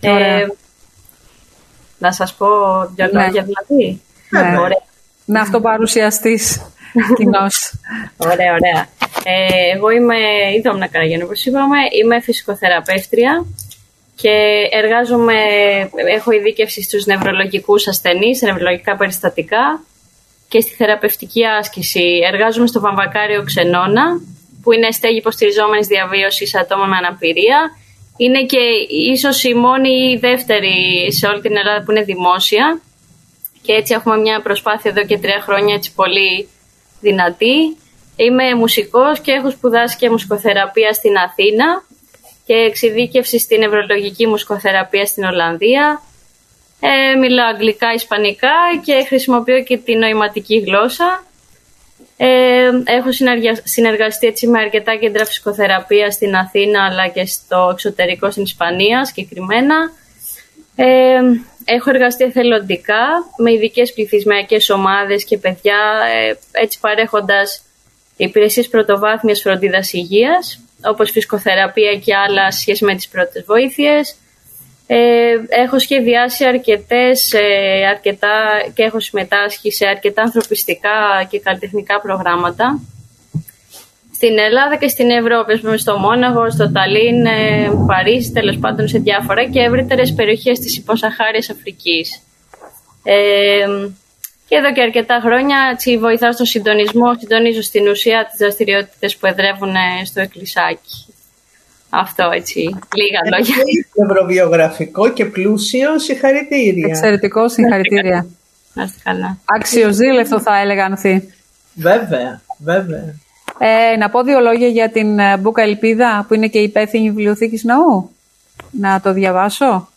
Ε, να σας πω δυο ναι. λόγια δηλαδή. Ναι. Ωραία. Να αυτοπαρουσιαστείς κοινώς. ωραία, ωραία. Ε, εγώ είμαι η Δόμνα Καραγιάννη, όπως είπαμε. Είμαι φυσικοθεραπεύτρια και εργάζομαι, έχω ειδίκευση στους νευρολογικούς ασθενείς, σε νευρολογικά περιστατικά και στη θεραπευτική άσκηση. Εργάζομαι στο Βαμβακάριο Ξενώνα, που είναι στέγη υποστηριζόμενης διαβίωσης ατόμων με αναπηρία. Είναι και ίσως η μόνη ή δεύτερη σε όλη την Ελλάδα που είναι δημόσια και έτσι έχουμε μια προσπάθεια εδώ και τρία χρόνια έτσι πολύ δυνατή. Είμαι μουσικός και έχω σπουδάσει και μουσικοθεραπεία στην Αθήνα και εξειδίκευση στην νευρολογική μουσικοθεραπεία στην Ολλανδία. Ε, μιλάω αγγλικά, ισπανικά και χρησιμοποιώ και τη νοηματική γλώσσα. Ε, έχω συνεργαστεί έτσι με αρκετά κέντρα φυσικοθεραπείας στην Αθήνα αλλά και στο εξωτερικό στην Ισπανία συγκεκριμένα. Ε, έχω εργαστεί εθελοντικά με ειδικές πληθυσμιακές ομάδες και παιδιά ε, έτσι παρέχοντας υπηρεσίες πρωτοβάθμιας φροντίδας υγείας όπως φυσικοθεραπεία και άλλα σχέση με τις πρώτες βοήθειες. Ε, έχω σχεδιάσει αρκετές, ε, αρκετά και έχω συμμετάσχει σε αρκετά ανθρωπιστικά και καλλιτεχνικά προγράμματα στην Ελλάδα και στην Ευρώπη, πούμε, στο Μόναχο, στο Ταλίν, ε, Παρίσι, τέλος πάντων σε διάφορα και ευρύτερες περιοχές της υποσαχάριας Αφρικής. Ε, και εδώ και αρκετά χρόνια έτσι, βοηθάω στο συντονισμό, συντονίζω στην ουσία τις δραστηριότητες που εδρεύουν στο εκκλησάκι. Αυτό έτσι, λίγα λόγια. Ευρωβιογραφικό και πλούσιο, συγχαρητήρια. Εξαιρετικό, συγχαρητήρια. Να είστε καλά. Αξιοζήλευτο θα έλεγα Ανθή. Βέβαια, βέβαια. Ε, να πω δύο λόγια για την ε, Μπούκα Ελπίδα που είναι και υπεύθυνη βιβλιοθήκης ναού. Να το διαβάσω.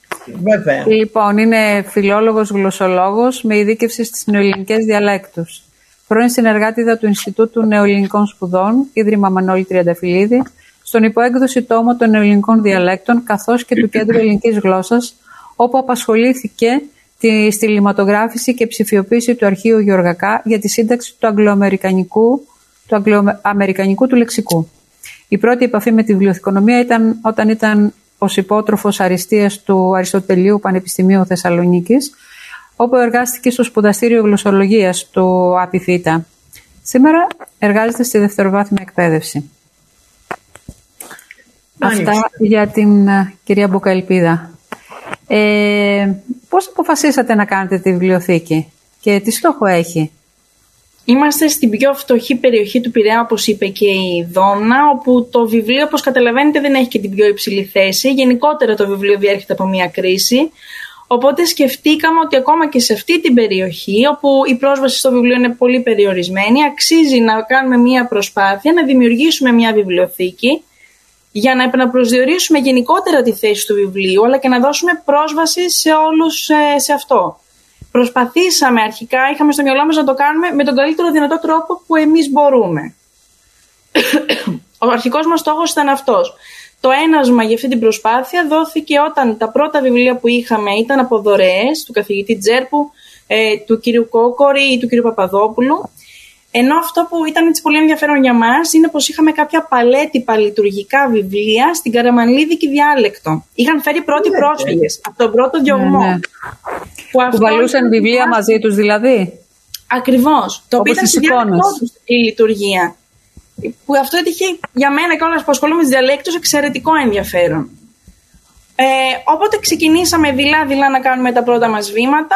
Βέβαια. Λοιπόν, είναι φιλόλογος γλωσσολόγος με ειδίκευση στις νεοελληνικές διαλέκτους. Πρώην συνεργάτηδα του Ινστιτούτου Νεοελληνικών Σπουδών, Ίδρυμα Μανώλη Τριανταφυλλίδη, στον υποέκδοση τόμο των νεοελληνικών διαλέκτων καθώς και του Κέντρου Ελληνικής Γλώσσας, όπου απασχολήθηκε τη στιληματογράφηση και ψηφιοποίηση του αρχείου Γεωργακά για τη σύνταξη του αγγλοαμερικανικού του αγγλοαμερικανικού του λεξικού. Η πρώτη επαφή με τη βιβλιοθηκονομία ήταν όταν ήταν ως υπότροφος αριστείας του Αριστοτελείου Πανεπιστημίου Θεσσαλονίκης όπου εργάστηκε στο σπουδαστήριο γλωσσολογίας του ΑΠΙΘΙΤΑ. Σήμερα εργάζεται στη δευτεροβάθμια εκπαίδευση. Μάλιστα. Αυτά για την ε, κυρία Μπουκαελπίδα. Ε, πώς αποφασίσατε να κάνετε τη βιβλιοθήκη και τι στόχο έχει; Είμαστε στην πιο φτωχή περιοχή του Πειραιά, όπως είπε και η Δόμνα, όπου το βιβλίο, όπως καταλαβαίνετε, δεν έχει και την πιο υψηλή θέση. Γενικότερα το βιβλίο διέρχεται από μια κρίση. Οπότε σκεφτήκαμε ότι ακόμα και σε αυτή την περιοχή, όπου η πρόσβαση στο βιβλίο είναι πολύ περιορισμένη, αξίζει να κάνουμε μια προσπάθεια να δημιουργήσουμε μια βιβλιοθήκη για να επαναπροσδιορίσουμε γενικότερα τη θέση του βιβλίου, αλλά και να δώσουμε πρόσβαση σε όλους ε, σε αυτό. Προσπαθήσαμε αρχικά, είχαμε στο μυαλό μας να το κάνουμε με τον καλύτερο δυνατό τρόπο που εμείς μπορούμε. Ο αρχικός μας στόχος ήταν αυτός. Το ένασμα για αυτή την προσπάθεια δόθηκε όταν τα πρώτα βιβλία που είχαμε ήταν από δωρεές του καθηγητή Τζέρπου, ε, του κύριου Κόκορη ή του κύριου Παπαδόπουλου ενώ αυτό που ήταν έτσι πολύ ενδιαφέρον για μας είναι πως είχαμε κάποια παλέτυπα λειτουργικά βιβλία στην καραμανλίδικη διάλεκτο. Είχαν φέρει πρώτοι ναι, πρόσφυγες από τον πρώτο διωγμό. Ναι, ναι. Που, που βάλουσαν βιβλία μαζί τους δηλαδή; Ακριβώς. Το οποίο ήταν στη η λειτουργία. Που αυτό έτυχε για μένα και όλα που ασχολούμαι με διαλέκτους εξαιρετικό ενδιαφέρον. Ε, οπότε ξεκινήσαμε δειλά-δειλά να κάνουμε τα πρώτα μας βήματα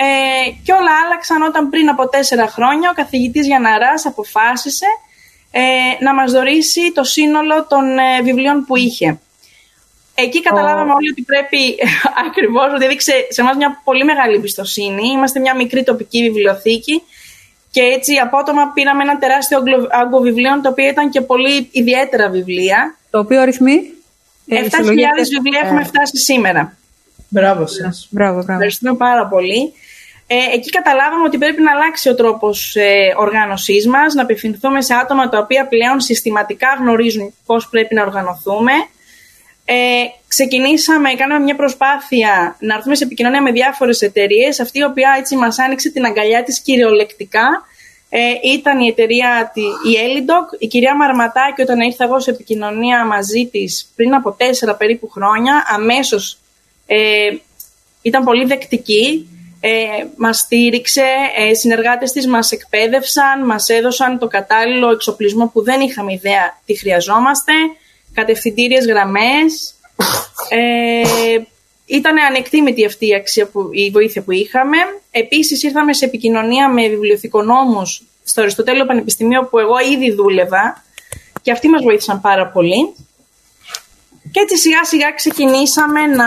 ε, και όλα άλλαξαν όταν πριν από τέσσερα χρόνια ο καθηγητής Γιαναράς αποφάσισε ε, να μας δωρήσει το σύνολο των ε, βιβλίων που είχε. Εκεί καταλάβαμε όλοι ότι πρέπει ακριβώς, ότι έδειξε σε εμάς μια πολύ μεγάλη εμπιστοσύνη. Είμαστε μια μικρή τοπική βιβλιοθήκη και έτσι απότομα πήραμε ένα τεράστιο άγκο βιβλίων, το οποίο ήταν και πολύ ιδιαίτερα βιβλία. Το οποίο αριθμεί... 7.000 βιβλία έχουμε φτάσει σήμερα. Μπράβο σας. Μπράβο, μπράβο. Ευχαριστούμε πάρα πολύ. Ε, εκεί καταλάβαμε ότι πρέπει να αλλάξει ο τρόπος ε, οργάνωσής μας, να απευθυνθούμε σε άτομα τα οποία πλέον συστηματικά γνωρίζουν πώς πρέπει να οργανωθούμε. Ε, ξεκινήσαμε, κάναμε μια προσπάθεια να έρθουμε σε επικοινωνία με διάφορες εταιρείες, αυτή η οποία έτσι μας άνοιξε την αγκαλιά της κυριολεκτικά. Ε, ήταν η εταιρεία η Elidoc, η κυρία Μαρματάκη όταν ήρθα εγώ σε επικοινωνία μαζί της πριν από τέσσερα περίπου χρόνια, αμέσως ε, ήταν πολύ δεκτική ε, μας στήριξε, ε, συνεργάτες της μας εκπαίδευσαν, μας έδωσαν το κατάλληλο εξοπλισμό που δεν είχαμε ιδέα τι χρειαζόμαστε, κατευθυντήριες γραμμές. Ε, ήταν ανεκτήμητη αυτή η, αξία που, η βοήθεια που είχαμε. Επίσης ήρθαμε σε επικοινωνία με βιβλιοθηκονόμους στο Αριστοτέλειο Πανεπιστημίο που εγώ ήδη δούλευα και αυτοί μας βοήθησαν πάρα πολύ. Και έτσι σιγά σιγά ξεκινήσαμε να,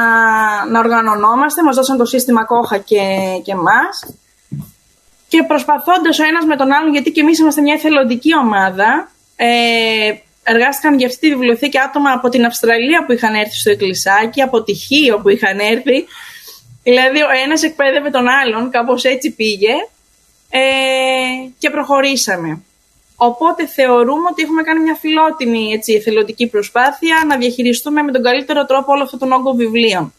να οργανωνόμαστε, μας δώσαν το σύστημα κόχα και, και μας. Και προσπαθώντας ο ένας με τον άλλον, γιατί και εμείς είμαστε μια εθελοντική ομάδα, ε, εργάστηκαν για αυτή τη βιβλιοθήκη άτομα από την Αυστραλία που είχαν έρθει στο Εκκλησάκι, από τη Χίο που είχαν έρθει. Δηλαδή ο ένας εκπαίδευε τον άλλον, κάπως έτσι πήγε ε, και προχωρήσαμε. Οπότε θεωρούμε ότι έχουμε κάνει μια φιλότιμη έτσι, εθελοντική προσπάθεια να διαχειριστούμε με τον καλύτερο τρόπο όλο αυτό τον όγκο βιβλίων.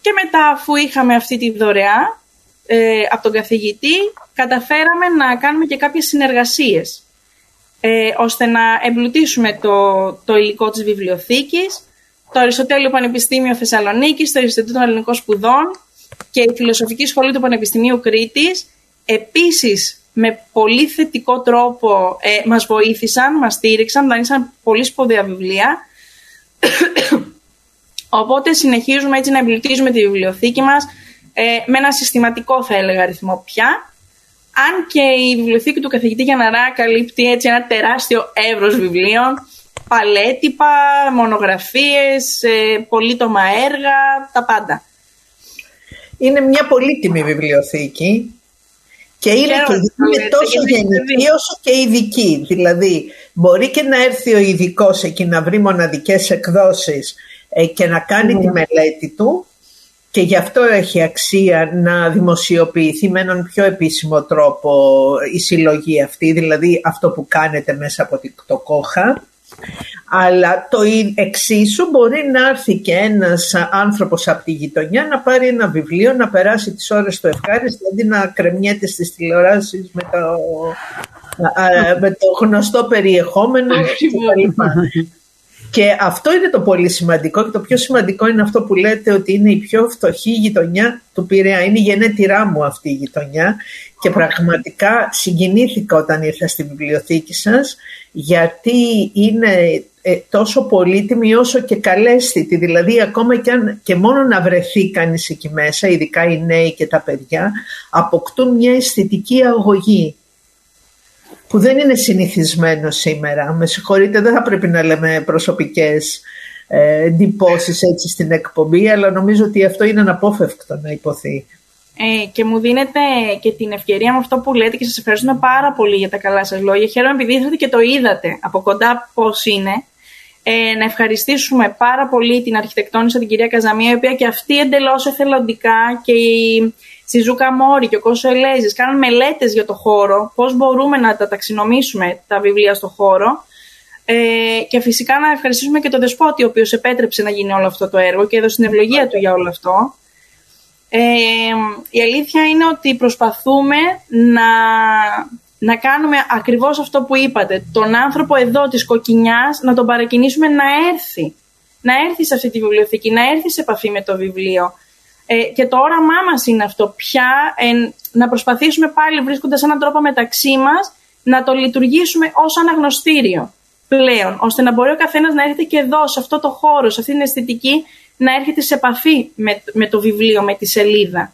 Και μετά αφού είχαμε αυτή τη δωρεά ε, από τον καθηγητή, καταφέραμε να κάνουμε και κάποιες συνεργασίες ε, ώστε να εμπλουτίσουμε το, το υλικό της βιβλιοθήκης, το Αριστοτέλειο Πανεπιστήμιο Θεσσαλονίκης, το Αριστοτέλειο Ελληνικών Σπουδών και η Φιλοσοφική Σχολή του Πανεπιστημίου Κρήτης. Επίσης, με πολύ θετικό τρόπο ε, μας βοήθησαν, μας στήριξαν, δανείσαν πολύ σπουδαία βιβλία. Οπότε συνεχίζουμε έτσι να εμπλουτίζουμε τη βιβλιοθήκη μας ε, με ένα συστηματικό θα έλεγα αριθμό πια. Αν και η βιβλιοθήκη του καθηγητή Γιαναρά καλύπτει έτσι ένα τεράστιο εύρος βιβλίων, παλέτυπα, μονογραφίες, ε, πολύτομα έργα, τα πάντα. Είναι μια πολύτιμη βιβλιοθήκη και είναι, και είναι τόσο γενική όσο και ειδική. Δηλαδή, μπορεί και να έρθει ο ειδικός εκεί να βρει μοναδικές εκδόσεις ε, και να κάνει τη μελέτη του και γι' αυτό έχει αξία να δημοσιοποιηθεί με έναν πιο επίσημο τρόπο η συλλογή αυτή, δηλαδή αυτό που κάνετε μέσα από το κόχα αλλά το εξίσου μπορεί να έρθει και ένας άνθρωπος από τη γειτονιά να πάρει ένα βιβλίο, να περάσει τις ώρες του ευχάριστη, δηλαδή να κρεμιέται στις τηλεοράσεις με το, με το γνωστό περιεχόμενο Και αυτό είναι το πολύ σημαντικό και το πιο σημαντικό είναι αυτό που λέτε ότι είναι η πιο φτωχή γειτονιά του Πειραιά. Είναι η γενέτειρά μου αυτή η γειτονιά και πραγματικά συγκινήθηκα όταν ήρθα στη βιβλιοθήκη σας γιατί είναι ε, τόσο πολύτιμη όσο και καλέσθητη. Δηλαδή ακόμα και, αν, και μόνο να βρεθεί κανείς εκεί μέσα, ειδικά οι νέοι και τα παιδιά, αποκτούν μια αισθητική αγωγή που δεν είναι συνηθισμένο σήμερα. Με συγχωρείτε, δεν θα πρέπει να λέμε προσωπικές ε, εντυπώσεις έτσι στην εκπομπή, αλλά νομίζω ότι αυτό είναι αναπόφευκτο να υποθεί. Ε, και μου δίνετε και την ευκαιρία με αυτό που λέτε και σας ευχαριστούμε πάρα πολύ για τα καλά σας λόγια. Χαίρομαι επειδή ήρθατε και το είδατε από κοντά πώς είναι. Ε, να ευχαριστήσουμε πάρα πολύ την αρχιτεκτόνισσα την κυρία Καζαμία, η οποία και αυτή εντελώς εθελοντικά και η στη Ζούκα Μόρι και ο Κώσος Ελέζης κάνουν μελέτες για το χώρο, πώς μπορούμε να τα ταξινομήσουμε τα βιβλία στο χώρο. Ε, και φυσικά να ευχαριστήσουμε και τον Δεσπότη, ο οποίος επέτρεψε να γίνει όλο αυτό το έργο και έδωσε την ευλογία του για όλο αυτό. Ε, η αλήθεια είναι ότι προσπαθούμε να, να κάνουμε ακριβώς αυτό που είπατε. Τον άνθρωπο εδώ της κοκκινιάς να τον παρακινήσουμε να έρθει. Να έρθει σε αυτή τη βιβλιοθήκη, να έρθει σε επαφή με το βιβλίο. Ε, και το όραμά μας είναι αυτό πια, να προσπαθήσουμε πάλι βρίσκοντας έναν τρόπο μεταξύ μας να το λειτουργήσουμε ως αναγνωστήριο πλέον, ώστε να μπορεί ο καθένας να έρχεται και εδώ, σε αυτό το χώρο, σε αυτή την αισθητική, να έρχεται σε επαφή με, με το βιβλίο, με τη σελίδα.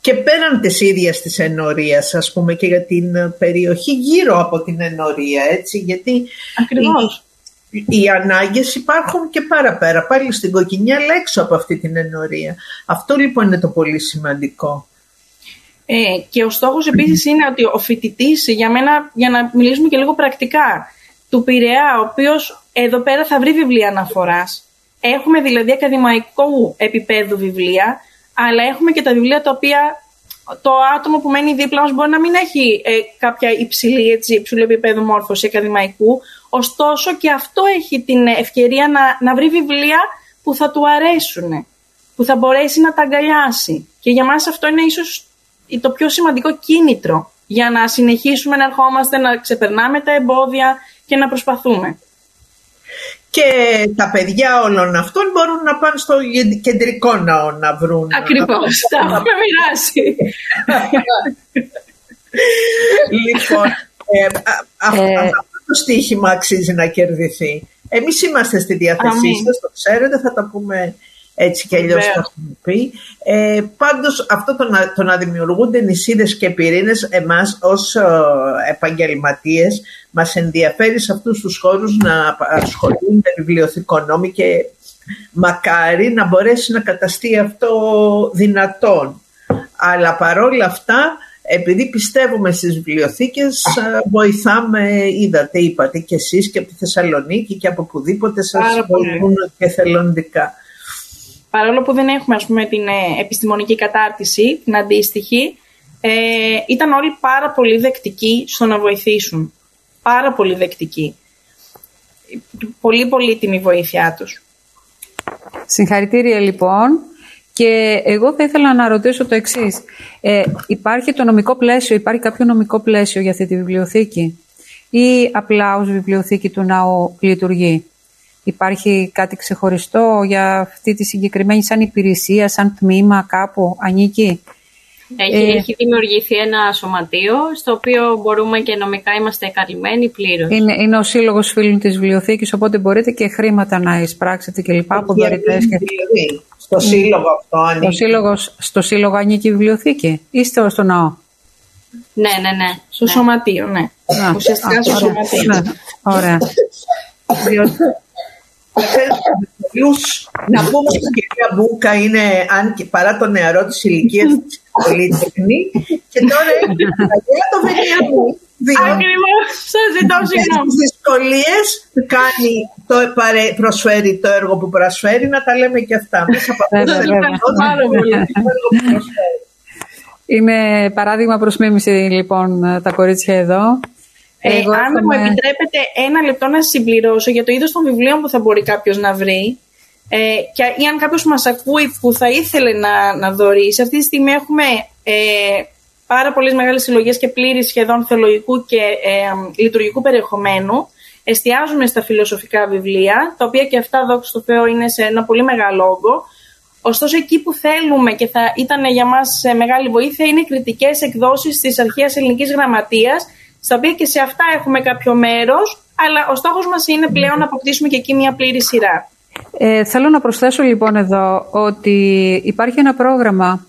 Και πέραν της ίδιας της ενορίας, ας πούμε, και για την περιοχή γύρω από την ενορία, έτσι, γιατί... Ακριβώς οι ανάγκες υπάρχουν και παραπέρα, πάλι στην κοκκινιά, αλλά έξω από αυτή την ενορία. Αυτό λοιπόν είναι το πολύ σημαντικό. Ε, και ο στόχος επίσης είναι ότι ο φοιτητής, για μένα, για να μιλήσουμε και λίγο πρακτικά, του Πειραιά, ο οποίος εδώ πέρα θα βρει βιβλία αναφοράς. Έχουμε δηλαδή ακαδημαϊκού επίπεδου βιβλία, αλλά έχουμε και τα βιβλία τα οποία το άτομο που μένει δίπλα μας μπορεί να μην έχει ε, κάποια υψηλή, έτσι, υψηλού επίπεδου μόρφωση ακαδημαϊκού, ωστόσο και αυτό έχει την ευκαιρία να, να βρει βιβλία που θα του αρέσουν, που θα μπορέσει να τα αγκαλιάσει. Και για μας αυτό είναι ίσως το πιο σημαντικό κίνητρο για να συνεχίσουμε να ερχόμαστε, να ξεπερνάμε τα εμπόδια και να προσπαθούμε. Και τα παιδιά όλων αυτών μπορούν να πάνε στο κεντρικό ναό να βρουν. Ακριβώς, τα έχουμε μοιράσει. λοιπόν, ε, ε, αυτό το στοίχημα αξίζει να κερδιθεί. Εμείς είμαστε στη διάθεσή σας, το ξέρετε, θα τα πούμε έτσι κι αλλιώς το έχουμε πει. Ε, πάντως αυτό το να, το να δημιουργούνται νησίδες και πυρήνες εμάς ως ε, επαγγελματίες μας ενδιαφέρει σε αυτούς τους χώρους να ασχολούνται βιβλιοθηκονόμοι και μακάρι να μπορέσει να καταστεί αυτό δυνατόν. Αλλά παρόλα αυτά, επειδή πιστεύουμε στις βιβλιοθήκες, βοηθάμε, είδατε, είπατε και εσείς και από τη Θεσσαλονίκη και από οπουδήποτε σας βοηθούν και θελοντικά παρόλο που δεν έχουμε ας πούμε, την ε, επιστημονική κατάρτιση, την αντίστοιχη, ε, ήταν όλοι πάρα πολύ δεκτικοί στο να βοηθήσουν. Πάρα πολύ δεκτικοί. Πολύ πολύτιμη βοήθειά τους. Συγχαρητήρια λοιπόν. Και εγώ θα ήθελα να ρωτήσω το εξής. Ε, υπάρχει το νομικό πλαίσιο, υπάρχει κάποιο νομικό πλαίσιο για αυτή τη βιβλιοθήκη; Ή απλά ως βιβλιοθήκη του ναού λειτουργεί; Υπάρχει κάτι ξεχωριστό για αυτή τη συγκεκριμένη σαν υπηρεσία, σαν τμήμα κάπου, ανήκει; Έχει, ε, έχει δημιουργηθεί ένα σωματείο στο οποίο μπορούμε και νομικά είμαστε καλυμμένοι πλήρως. Είναι, είναι ο σύλλογος φίλων της βιβλιοθήκης, οπότε μπορείτε και χρήματα να εισπράξετε κλπ. από δωρητές. Και... Στο σύλλογο αυτό ανήκει. Στο σύλλογο, στο σύλλογο ανήκει η βιβλιοθήκη, είστε στο ναό. Ναι, ναι, ναι. Στο ναι. σωματείο, ναι. Ουσιαστικά στο σωματείο. Ναι. Ωραία. να πούμε ότι η κυρία Μπούκα είναι, αν και παρά το νεαρό της ηλικίας, πολύ τεχνή και τώρα έχει το Βενιαμού. Ακριβώ. Σα ζητώ συγγνώμη. Στι δυσκολίε κάνει, το, προσφέρει το έργο που προσφέρει, να τα λέμε και αυτά. Μέσα από αυτό Είναι παράδειγμα προς μίμηση λοιπόν τα κορίτσια εδώ. Ε, αν μου επιτρέπετε ένα λεπτό να συμπληρώσω για το είδος των βιβλίων που θα μπορεί κάποιος να βρει ε, και, ή αν κάποιος μας ακούει που θα ήθελε να, να δωρήσει. Αυτή τη στιγμή έχουμε ε, πάρα πολλές μεγάλες συλλογές και πλήρης σχεδόν θεολογικού και ε, λειτουργικού περιεχομένου. εστιάζουμε στα φιλοσοφικά βιβλία, τα οποία και αυτά, δόξα τω Θεώ, είναι σε ένα πολύ μεγάλο όγκο. Ωστόσο, εκεί που θέλουμε και θα ήταν για μας μεγάλη βοήθεια είναι οι κριτικές εκδόσεις της Αρχαίας Ελληνικής Γραμματείας, στα οποία και σε αυτά έχουμε κάποιο μέρος, αλλά ο στόχος μας είναι πλέον να αποκτήσουμε και εκεί μια πλήρη σειρά. Ε, θέλω να προσθέσω λοιπόν εδώ ότι υπάρχει ένα πρόγραμμα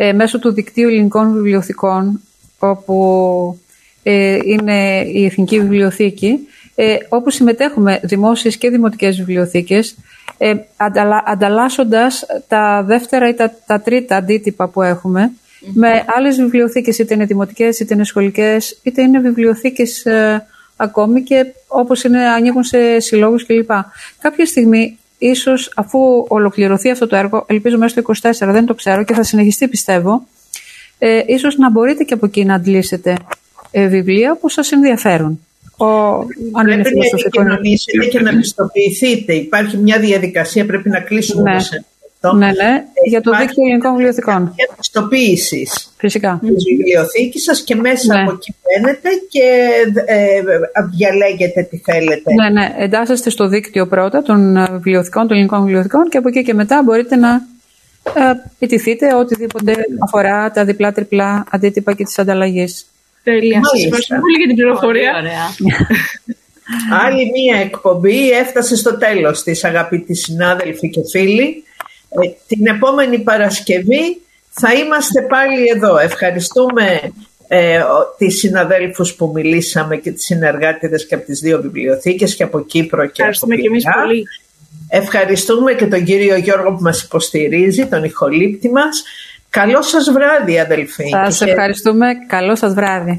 ε, μέσω του Δικτύου Ελληνικών Βιβλιοθηκών, όπου ε, είναι η Εθνική Βιβλιοθήκη, ε, όπου συμμετέχουμε δημόσιες και δημοτικές βιβλιοθήκες, ε, ανταλα, ανταλλάσσοντας τα δεύτερα ή τα, τα τρίτα αντίτυπα που εχουμε με άλλες βιβλιοθήκες, είτε είναι δημοτικές, είτε είναι σχολικές, είτε είναι βιβλιοθήκες ε, ακόμη και όπως είναι, ανοίγουν σε συλλόγους κλπ. Κάποια στιγμή, ίσως αφού ολοκληρωθεί αυτό το έργο, ελπίζω μέσα στο 24, δεν το ξέρω και θα συνεχιστεί πιστεύω, ε, ίσως να μπορείτε και από εκεί να αντλήσετε ε, βιβλία που σας ενδιαφέρουν. Ο, αν πρέπει να επικοινωνήσετε και να πιστοποιηθείτε. Υπάρχει μια διαδικασία, πρέπει να κλείσουμε ναι. Σε αυτό. Ναι, ναι, για το δίκτυο ελληνικών βιβλιοθηκών. Και πιστοποίηση Φυσικά. της βιβλιοθήκης σας και μέσα ναι. από εκεί μπαίνετε και ε, διαλέγετε τι θέλετε. Ναι, ναι. Εντάσσεστε στο δίκτυο πρώτα των βιβλιοθηκών, των ελληνικών βιβλιοθηκών και από εκεί και μετά μπορείτε να ε, ετηθείτε οτιδήποτε αφορά τα διπλά-τριπλά αντίτυπα και τη ανταλλαγή. Τέλεια. Σας ευχαριστώ πολύ για την πληροφορία. Άλλη μία εκπομπή έφτασε στο τέλος της αγαπητοί συνάδελφοι και φίλοι. Ε, την επόμενη Παρασκευή θα είμαστε πάλι εδώ. Ευχαριστούμε ε, τις συναδέλφους που μιλήσαμε και τις συνεργάτηδες και από τις δύο βιβλιοθήκες και από Κύπρο και Ευχαριστούμε από και εμείς πολύ. Ευχαριστούμε και τον κύριο Γιώργο που μας υποστηρίζει, τον ηχολήπτη μας. Καλό σας βράδυ αδελφοί. Σας ευχαριστούμε. Καλό σας βράδυ.